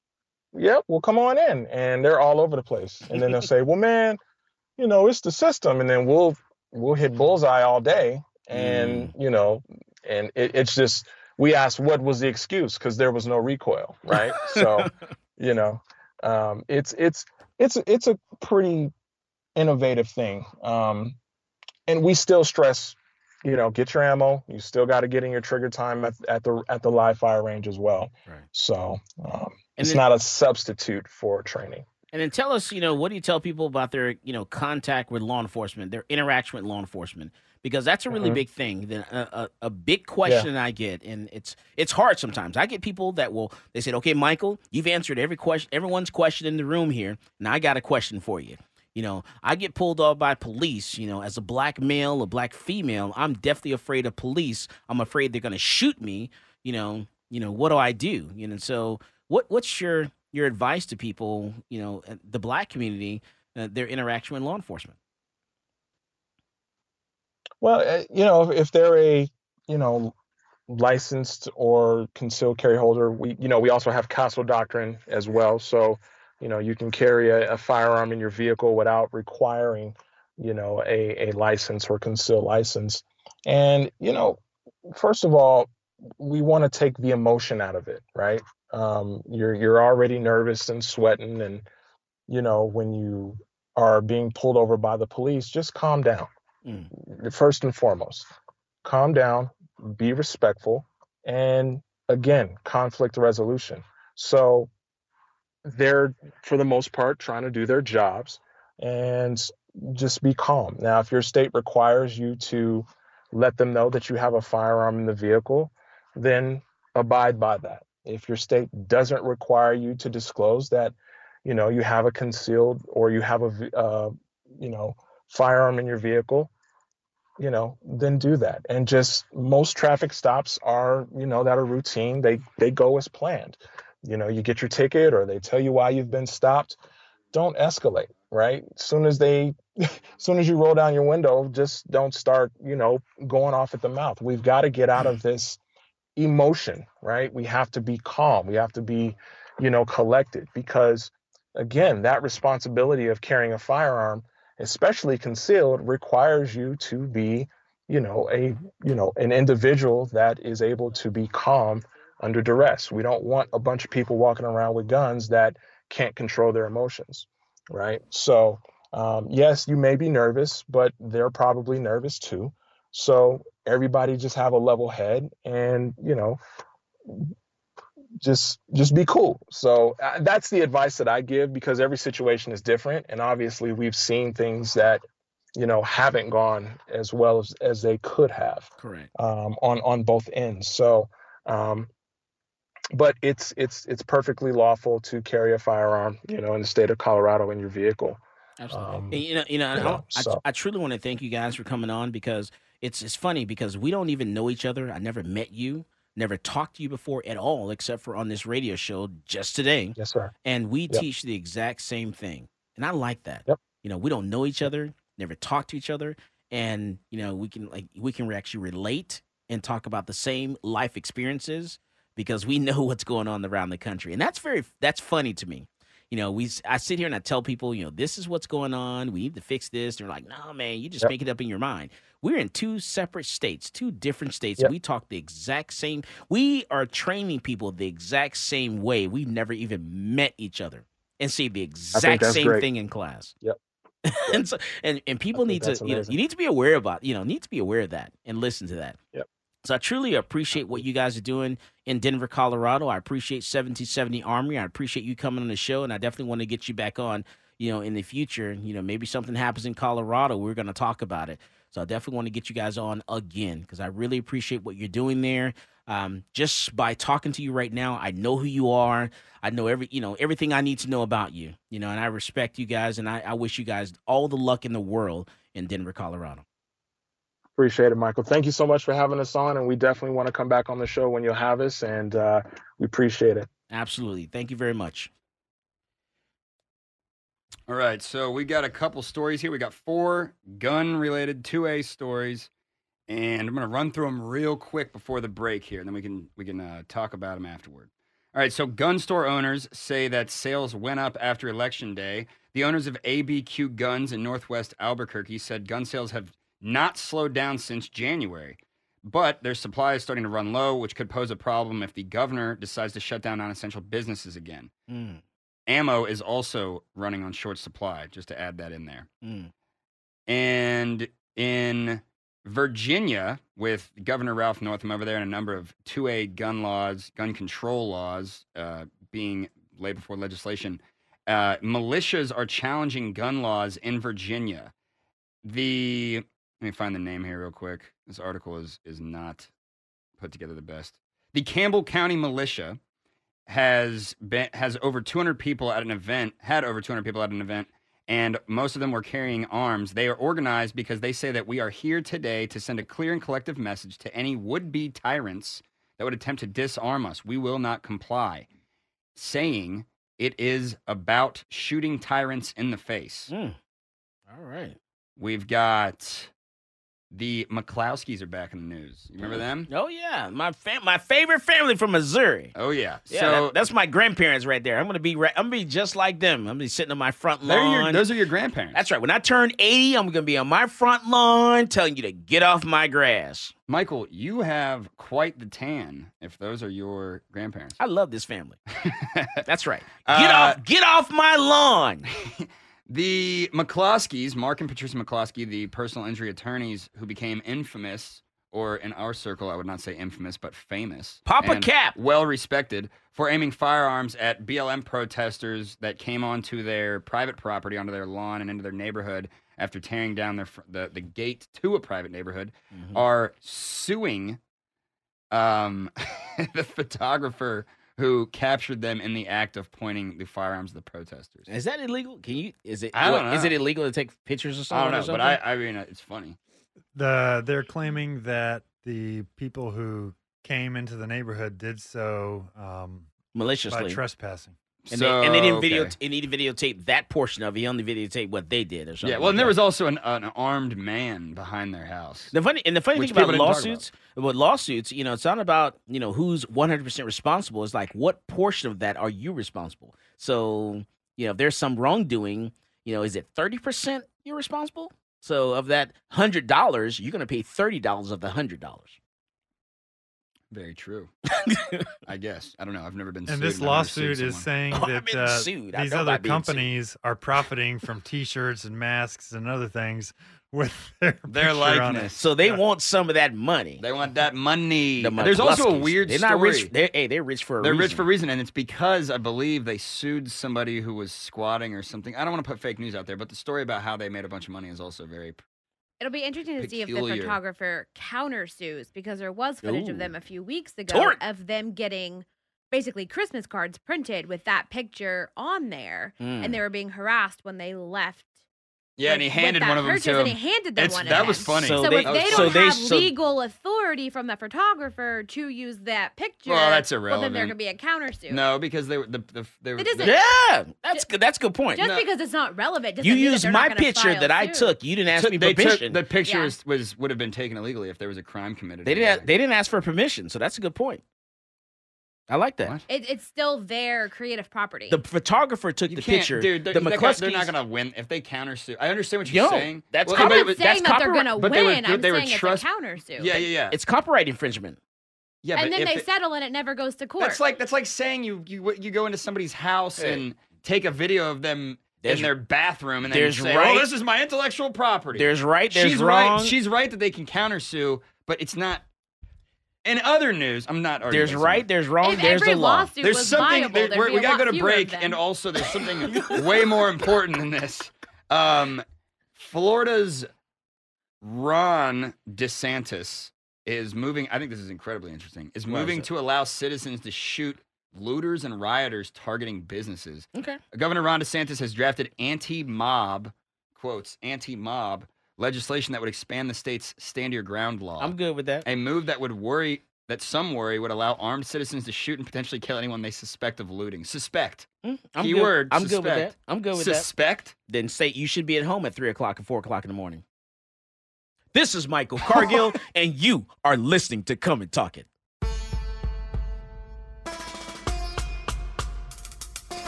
yep, well, come on in. And they're all over the place. And then they'll say, well, man, you know, it's the system. And then we'll we'll hit bullseye all day. And, you know, and it, it's just we asked what was the excuse because there was no recoil, right? so, you know, um, it's it's it's it's a pretty innovative thing. Um, and we still stress, you know, get your ammo. You still got to get in your trigger time at, at the at the live fire range as well. Right. So um, it's then- not a substitute for training. And then tell us, you know, what do you tell people about their, you know, contact with law enforcement, their interaction with law enforcement? Because that's a really Mhm. big thing. Then a, a, a big question I get, and it's it's hard sometimes. I get people that will they said, "Okay, Michael, you've answered every question, everyone's question in the room here. Now I got a question for you." You know, I get pulled off by police. You know, as a black male, a black female, I'm definitely afraid of police. I'm afraid they're going to shoot me. You know, you know, what do I do? You know, so what what's your your advice to people? You know, uh, the black community, uh, their interaction with law enforcement. Well, uh, you know, if, if they're a, you know, licensed or concealed carry holder, we, you know, we also have castle doctrine as well. So, you know, you can carry a, a firearm in your vehicle without requiring, you know, a, a license or concealed license. And, you know, first of all, we want to take the emotion out of it, right? Um, you're you're already nervous and sweating, and you know when you are being pulled over by the police, just calm down first and foremost calm down be respectful and again conflict resolution so they're for the most part trying to do their jobs and just be calm. Now if your state requires you to let them know that you have a firearm in the vehicle then abide by that. If your state doesn't require you to disclose that you know you have a concealed or you have a, uh, you know firearm in your vehicle you know then do that. And just most traffic stops are you know that are routine. They they go as planned you know you get your ticket or they tell you why you've been stopped don't escalate right? As soon as they as soon as you roll down your window just don't start you know going off at the mouth. We've got to get out of mm. this emotion right? We have to be calm. We have to be you know collected because again, that responsibility of carrying a firearm, especially concealed, requires you to be, you know, a you know an individual that is able to be calm under duress. We don't want a bunch of people walking around with guns that can't control their emotions, right? So um, yes, you may be nervous, but they're probably nervous too. So everybody just have a level head and you know just just be cool so uh, that's the advice that i give because every situation is different and obviously we've seen things that you know haven't gone as well as as they could have Correct. um, on on both ends so um, but it's it's it's perfectly lawful to carry a firearm you know in the state of colorado in your vehicle Absolutely. Um, you know, you know, I- know, I, so- I truly want to thank you guys for coming on because it's it's funny because we don't even know each other. I never met you, never talked to you before at all, except for on this radio show just today. Yes, sir. And we Yep. teach the exact same thing, and I like that. Yep. You know, we don't know each other, never talk to each other, and you know, we can like we can actually relate and talk about the same life experiences because we know what's going on around the country, and that's very that's funny to me you know, we I sit here and I tell people, you know, this is what's going on. We need to fix this. They're like, no, man, you just Yep. make it up in your mind. We're in two separate states, two different states. Yep. We talk the exact same. We are training people the exact same way. We've never even met each other and see the exact same great. thing in class. Yep. and so, and and people need to, that's you know, you need to be aware about, you know, need to be aware of that and listen to that. Yep. So I truly appreciate what you guys are doing in Denver, Colorado. I appreciate 1770 Armory. I appreciate you coming on the show, and I definitely want to get you back on, you know, in the future. You know, maybe something happens in Colorado. We're going to talk about it. So I definitely want to get you guys on again because I really appreciate what you're doing there. Um, just by talking to you right now, I know who you are. I know every, you know, everything I need to know about you. You know, and I respect you guys, and I, I wish you guys all the luck in the world in Denver, Colorado. Appreciate it, Michael. Thank you so much for having us on, and we definitely want to come back on the show when you'll have us, and uh, we appreciate it. Absolutely. Thank you very much. All right, so we got a couple stories here. We got four gun-related 2A stories, and I'm going to run through them real quick before the break here, and then we can we can uh, talk about them afterward. All right, so gun store owners say that sales went up after election day. The owners of ABQ Guns in Northwest Albuquerque said gun sales have not slowed down since January, but their supply is starting to run low, which could pose a problem if the governor decides to shut down non-essential businesses again. Mm, Ammo is also running on short supply, just to add that in there. mm. And in Virginia, with Governor Ralph Northam over there and a number of 2A gun laws, gun control laws uh, being laid before legislation, uh, militias are challenging gun laws in Virginia. The let me find the name here real quick. This article is is not put together the best. The Campbell County Militia has been has over 200 people at an event. Had over 200 people at an event, and most of them were carrying arms. They are organized because they say that we are here today to send a clear and collective message to any would-be tyrants that would attempt to disarm us. We will not comply. Saying it is about shooting tyrants in the face. Mm. All right. We've got the McCloskeys are back in the news. You remember them? Oh yeah, my fam- my favorite family from Missouri. Oh yeah. Yeah, so that- that's my grandparents right there. I'm gonna be right. I'm gonna be just like them. I'm gonna be sitting on my front lawn. your, those are your grandparents. That's right. When I turn 80, I'm gonna be on my front lawn telling you to get off my grass. Michael, you have quite the tan. If those are your grandparents, I love this family. That's right. Uh, Get off. Get off my lawn. The McCloskeys, Mark and Patricia McCloskey, the personal injury attorneys who became infamous, or in our circle, I would not say infamous, but famous. Papa Cap. Well respected for aiming firearms at BLM protesters that came onto their private property, onto their lawn, and into their neighborhood after tearing down their, the, the gate to a private neighborhood, Mm-hmm. are suing um, the photographer who captured them in the act of pointing the firearms at the protesters. Is that illegal? Can you? Is it? I don't what- Is it illegal to take pictures of something? I don't know, but? I, I mean, it's funny. The they're claiming that the people who came into the neighborhood did so um, Maliciously. by trespassing. And, they, and they didn't So, video. okay. And he didn't videotape that portion of it. He only videotaped what they did or something. Yeah, well, like and there that. was also an, an armed man behind their house. The funny and the funny thing about people didn't lawsuits, with lawsuits, you know, it's not about you know who's one hundred percent responsible. It's like what portion of that are you responsible? So you know, if there's some wrongdoing, you know, is it 30% you're responsible? So of that hundred dollars, you're gonna pay thirty dollars of the hundred dollars. Very true. I guess. I don't know. I've never been And sued. this I've never sued lawsuit is saying Oh, that uh, these other about being sued. companies are profiting from T-shirts and masks and other things with their, Their picture on it. likeness. So they want some of that money. They want that money. The There's also a McCloskeys. weird They're story. not rich. They're, hey, they're rich for a They're reason. rich for a reason, and it's because I believe they sued somebody who was squatting or something. I don't want to put fake news out there, but the story about how they made a bunch of money is also very. It'll be interesting to see if the Peculiar. photographer countersues because there was footage of them a few weeks ago of them getting basically Christmas cards printed with that picture on there, Mm. and they were being harassed when they left. Yeah, and he with- with handed one of them purchase, to and him. he handed them It's- one. of that was them. funny. So, So if they- they so don't they- have so- legal authority from the photographer to use that picture, Well, that's irrelevant. Well, then irrelevant. there could be a countersuit. No, because they were the, the they were. It isn't- Yeah, that's good. That's a good point. Just because it's not relevant, you mean used they're not my picture that I suit. took. You didn't ask took- me they took- permission. the picture Yeah. was, was would have been taken illegally if there was a crime committed. They didn't. They didn't ask for permission, so that's a good point. I like that. It, it's still their creative property. The photographer took You the can't- picture. dude. the They're, they're not- they're McCloskeys- not going to win if they countersue. I understand what you're Yo, saying. that's Well, I'm but- not but saying that they're copyright- going to but they were- win. I'm they were saying trust- it's a countersuit. Yeah, yeah, yeah. It's copyright infringement. yeah, and but then if they it- settle and it never goes to court. That's like that's like saying you you you go into somebody's house Hey. and take a video of them There's- in their bathroom and then there's say, oh, right- "Oh, this is my intellectual property." There's right, there's She's wrong. right. She's right that they can countersue, but it's not. In other news, I'm not. arguing There's right, there's wrong, If there's every the law. lawsuit There's was something. viable, there- there'd we're- be we a gotta lot go to fewer of break, them. and also there's something way more important than this. Um, Florida's Ron DeSantis is moving. I think this is incredibly interesting. Is Why is moving that? to allow citizens to shoot looters and rioters targeting businesses. Okay. Governor Ron DeSantis has drafted anti-mob quotes anti-mob legislation that would expand the state's stand your ground law. I'm good with that. A move that would worry that some worry would allow armed citizens to shoot and potentially kill anyone they suspect of looting. Suspect. Mm, I'm Keyword. Good. I'm good with that. suspect. I'm good with Suspect. that. Suspect. Then say you should be at home at three o'clock and four o'clock in the morning. This is Michael Cargill, and you are listening to Come and Talk It.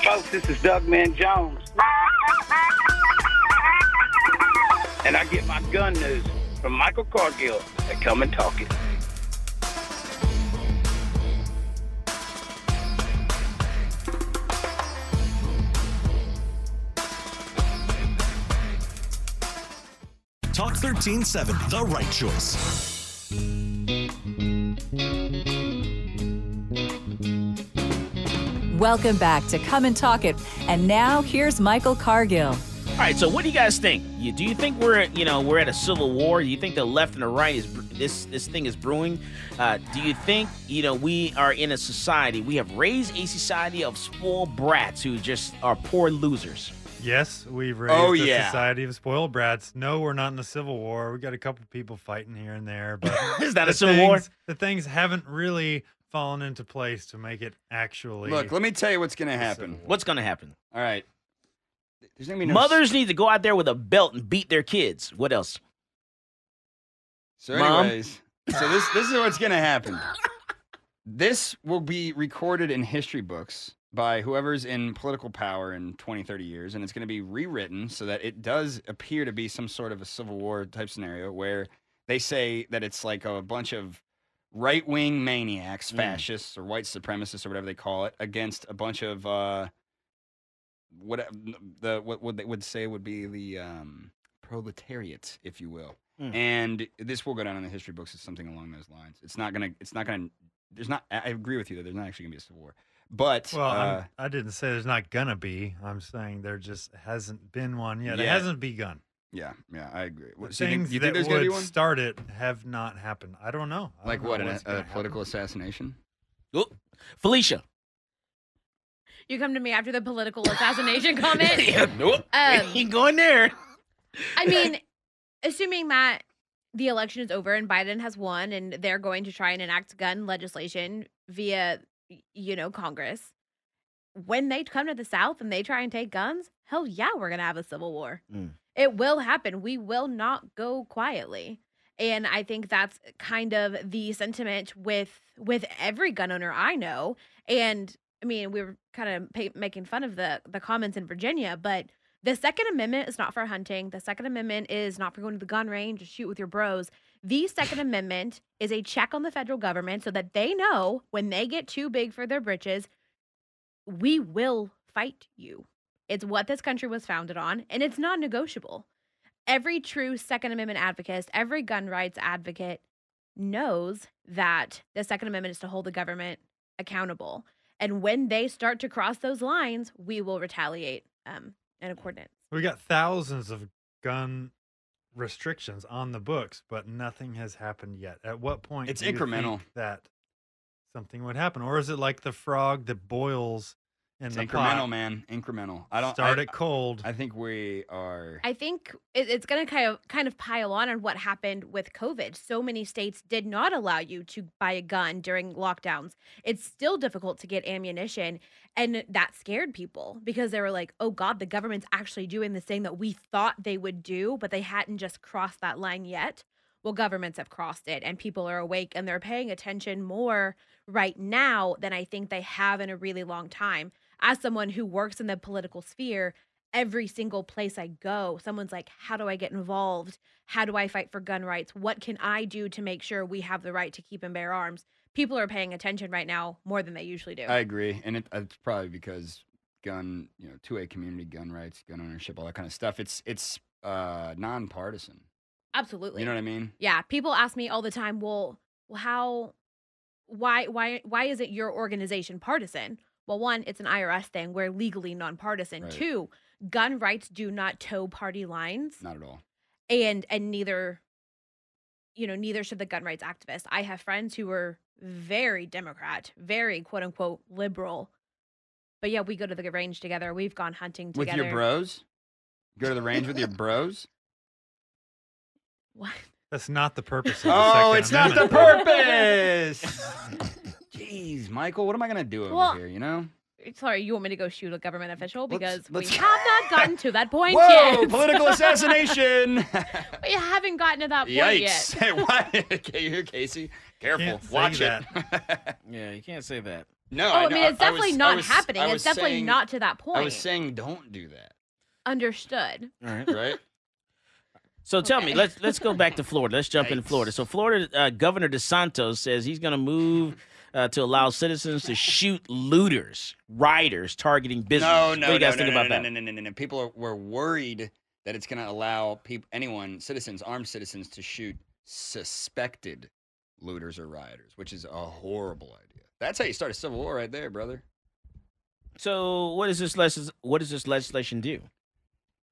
Folks, this is Doug Man Jones. And I get my gun news from Michael Cargill at Come and Talk It. Talk 1370, the right choice. Welcome back to Come and Talk It. And now here's Michael Cargill. All right, so what do you guys think? You, do you think we're you know we're at a civil war? Do you think the left and the right is this this thing is brewing? Uh, do you think you know we are in a society we have raised a society of spoiled brats who just are poor losers? Yes, we've raised Oh, a yeah. society of spoiled brats. No, we're not in a civil war. We got a couple people fighting here and there, but Is that a the civil war? The things haven't really fallen into place to make it actually. Look, let me tell you what's going to happen. What's going to happen? All right. There's going to be no Mothers need to go out there with a belt and beat their kids. What else? So, Mom? anyways, so this this is what's gonna happen. This will be recorded in history books by whoever's in political power in 20, 30 years, and it's going to be rewritten so that it does appear to be some sort of a civil war type scenario where they say that it's like a bunch of right wing maniacs, Mm. fascists, or white supremacists, or whatever they call it, against a bunch of uh, what the what, what they would say would be the um, proletariat, if you will. Mm. And this will go down in the history books as something along those lines. It's not gonna. It's not gonna. There's not. I I agree with you that there's not actually gonna be a civil war. But Well, uh, I'm, didn't say there's not gonna be. I'm saying there just hasn't been one yet. It hasn't begun. yeah, yeah, I agree. The What, so you think, things you think that there's be would one? start it have not happened. I don't know. I Like don't what? know An, what's a gonna happen. political assassination? Oh, Felicia. You come to me after the political assassination comment. yeah, nope. Um, ain't going there. I mean, assuming that the election is over and Biden has won and they're going to try and enact gun legislation via, you know, Congress, when they come to the South and they try and take guns, hell yeah, we're going to have a civil war. Mm. It will happen. We will not go quietly. And I think that's kind of the sentiment with with every gun owner I know. And I mean, we were kind of making fun of the the comments in Virginia, but the Second Amendment is not for hunting. The Second Amendment is not for going to the gun range to shoot with your bros. The Second Amendment is a check on the federal government so that they know when they get too big for their britches, we will fight you. It's what this country was founded on, and it's non negotiable. Every true Second Amendment advocate, every gun rights advocate knows that the Second Amendment is to hold the government accountable. And when they start to cross those lines, we will retaliate um, in accordance. We got thousands of gun restrictions on the books, but nothing has happened yet. At what point It's do you incremental. think that something would happen, or is it like the frog that boils in It's the incremental, pot? man. Incremental. I don't Start I, it cold. I think we are. I think it, it's going to kind of kind of pile on on what happened with COVID. So many states did not allow you to buy a gun during lockdowns. It's still difficult to get ammunition, and that scared people because they were like, "Oh God, the government's actually doing this thing that we thought they would do, but they hadn't just crossed that line yet." Well, governments have crossed it, and people are awake and they're paying attention more right now than I think they have in a really long time. As someone who works in the political sphere, every single place I go, someone's like, How do I get involved? How do I fight for gun rights? What can I do to make sure we have the right to keep and bear arms? People are paying attention right now more than they usually do. I agree, and it, it's probably because gun, you know, two A community gun rights, gun ownership, all that kind of stuff. It's it's uh nonpartisan. Absolutely. You know what I mean? Yeah, people ask me all the time, well, well how why why why is it your organization partisan? Well, one, it's an IRS thing. We're legally nonpartisan. Right. Two, gun rights do not toe party lines. Not at all. and and neither you know neither should the gun rights activists i have friends who were very democrat very quote unquote liberal but yeah we go to the range together we've gone hunting together. With your bros? Go to the range with your bros? what That's not the purpose. Of the Oh, Second it's not the purpose. Jeez, Michael, what am I gonna do over Well, here? You know? sorry you want me to go shoot a government official because let's- we have not gotten to that point Whoa! yet Political assassination! we haven't gotten to that point Yikes! yet Why? Okay, you hear Casey? Careful. Can't say Watch that. it. Yeah, you can't say that. no, oh I, i, know. mean it's definitely was- I not was- happening I it's definitely saying- not to that point I was saying, don't do that. understood All right. Right? So tell me, Okay. let's let's go back to Florida. Let's jump in Florida. So Florida uh, Governor DeSantis says he's going to move uh, to allow citizens to shoot looters, rioters targeting businesses. No, no, what do you guys no, think no, about no, that? no, no, no, no, no. People are, were worried that it's going to allow people, anyone, citizens, armed citizens, to shoot suspected looters or rioters, which is a horrible idea. That's how you start a civil war, right there, brother. So what is this? Les- what does this legislation do?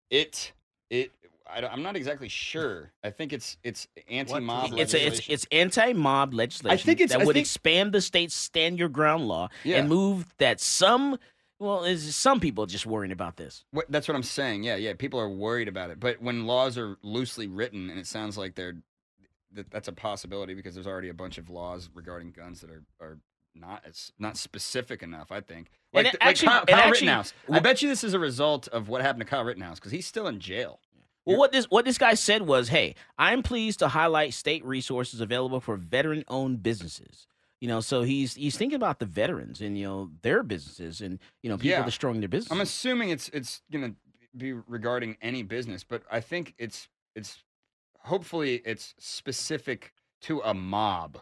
It, it. I am not exactly sure. I think it's it's anti-mob It's a, it's legislation. it's anti-mob legislation I think it's- that I would think- expand the state's stand your ground law Yeah. and move that some well is some people just worrying about this. What, that's what I'm saying. Yeah, yeah. People are worried about it, but when laws are loosely written, and it sounds like they're that, that's a possibility because there's already a bunch of laws regarding guns that are are not as not specific enough. I think. And Like, it like actually- Kyle, and Kyle actually- Rittenhouse. I bet you this is a result of what happened to Kyle Rittenhouse because he's still in jail. Well, what this what this guy said was, "Hey, I'm pleased to highlight state resources available for veteran-owned businesses." You know, so he's he's thinking about the veterans and you know their businesses and you know people Yeah. destroying their business. I'm assuming it's it's gonna be regarding any business, but I think it's it's hopefully it's specific to a mob,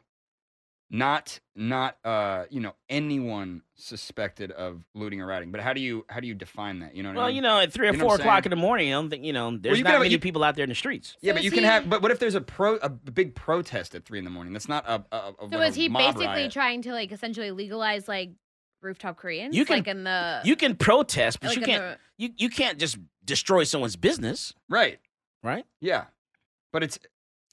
not not uh you know anyone suspected of looting or rioting. But how do you how do you define that? You know what I well, mean? you know, at three or You know four o'clock in the morning, I don't think you know. There's you not can have- many you- people out there in the streets. Yeah, So but you is can he- have. But what if there's a pro a big protest at three in the morning? That's not a. a, a so like is a he mob basically riot. trying to like essentially legalize like rooftop koreans You can- like in the You can protest, but like you can't. the- You you can't just destroy someone's business, right? right? Yeah, but it's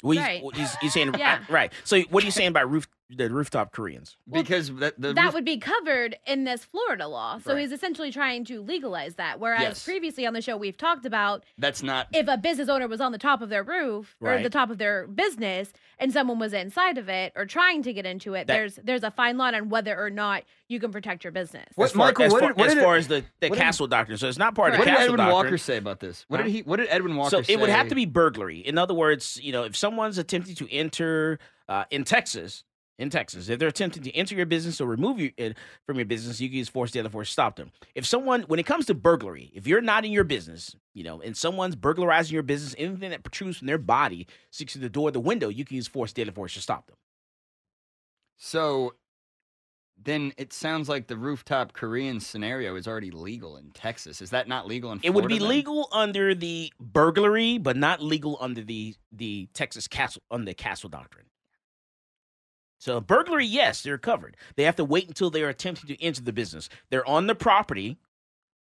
Well, he's, Right. well, he's, he's saying Yeah. right. So what are you saying about roof the rooftop Koreans? because that the that roof- would be covered in this Florida law. So Right. he's essentially trying to legalize that. Whereas Yes. previously on the show, we've talked about that's not if a business owner was on the top of their roof or Right. the top of their business and someone was inside of it or trying to get into it, That- there's there's a fine line on whether or not you can protect your business. What- as far, Michael, as what far, did- what as, did it- far as the, the what did- castle doctrine. So it's not part of What the did castle Edwin doctrine. Walker say about this? What Huh? did he? What did Edwin Walker So say? it would have to be burglary. In other words, you know, if someone's attempting to enter uh, in Texas in Texas. If they're attempting to enter your business or remove you from your business, you can use force, deadly force to stop them. If someone, when it comes to burglary, if you're not in your business, you know, and someone's burglarizing your business, anything that protrudes from their body, sticks to the door, the window, you can use force, deadly force to stop them. So then it sounds like the rooftop Korean scenario is already legal in Texas. Is that not legal in It would be then? legal under the burglary, but not legal under the the Texas castle under the castle doctrine. So burglary, yes, they're covered. They have to wait until they are attempting to enter the business. They're on the property,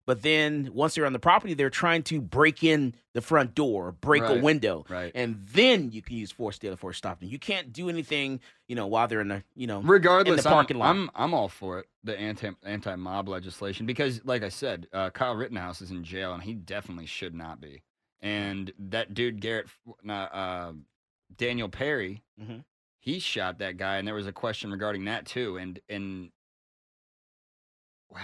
but then once they're on the property, they're trying to break in the front door, break a window, right. and then you can use force, deadly force, to stop them. You can't do anything, you know, while they're in the, you know, Regardless, in the parking I'm, lot. I'm I'm all for it, the anti anti mob legislation, because like I said, uh, Kyle Rittenhouse is in jail and he definitely should not be. And that dude Garrett, uh, Daniel Perry, Mhm. He shot that guy, and there was a question regarding that too. And and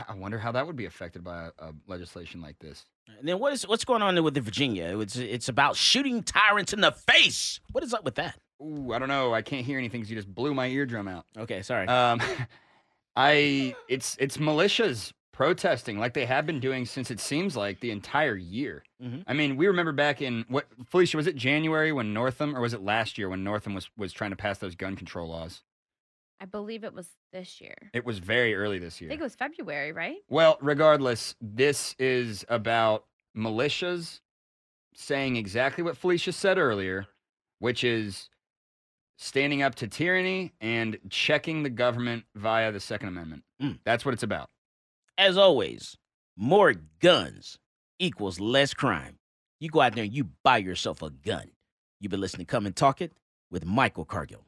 I wonder how that would be affected by a, a legislation like this. And then what is what's going on with the Virginia? It's it's about shooting tyrants in the face. What is up with that? Ooh, I don't know. I can't hear anything because you just blew my eardrum out. Okay, sorry. Um, I it's it's militias protesting like they have been doing since it seems like the entire year. Mhm. I mean, we remember back in what Felicia was it January when Northam or was it last year when Northam was was trying to pass those gun control laws? I believe it was this year. It was very early this year. I think it was February, right? Well, regardless, this is about militias saying exactly what Felicia said earlier, which is standing up to tyranny and checking the government via the Second Amendment. Mm. That's what it's about. As always, more guns equals less crime. You go out there and you buy yourself a gun. You've been listening to Come and Talk It with Michael Cargill.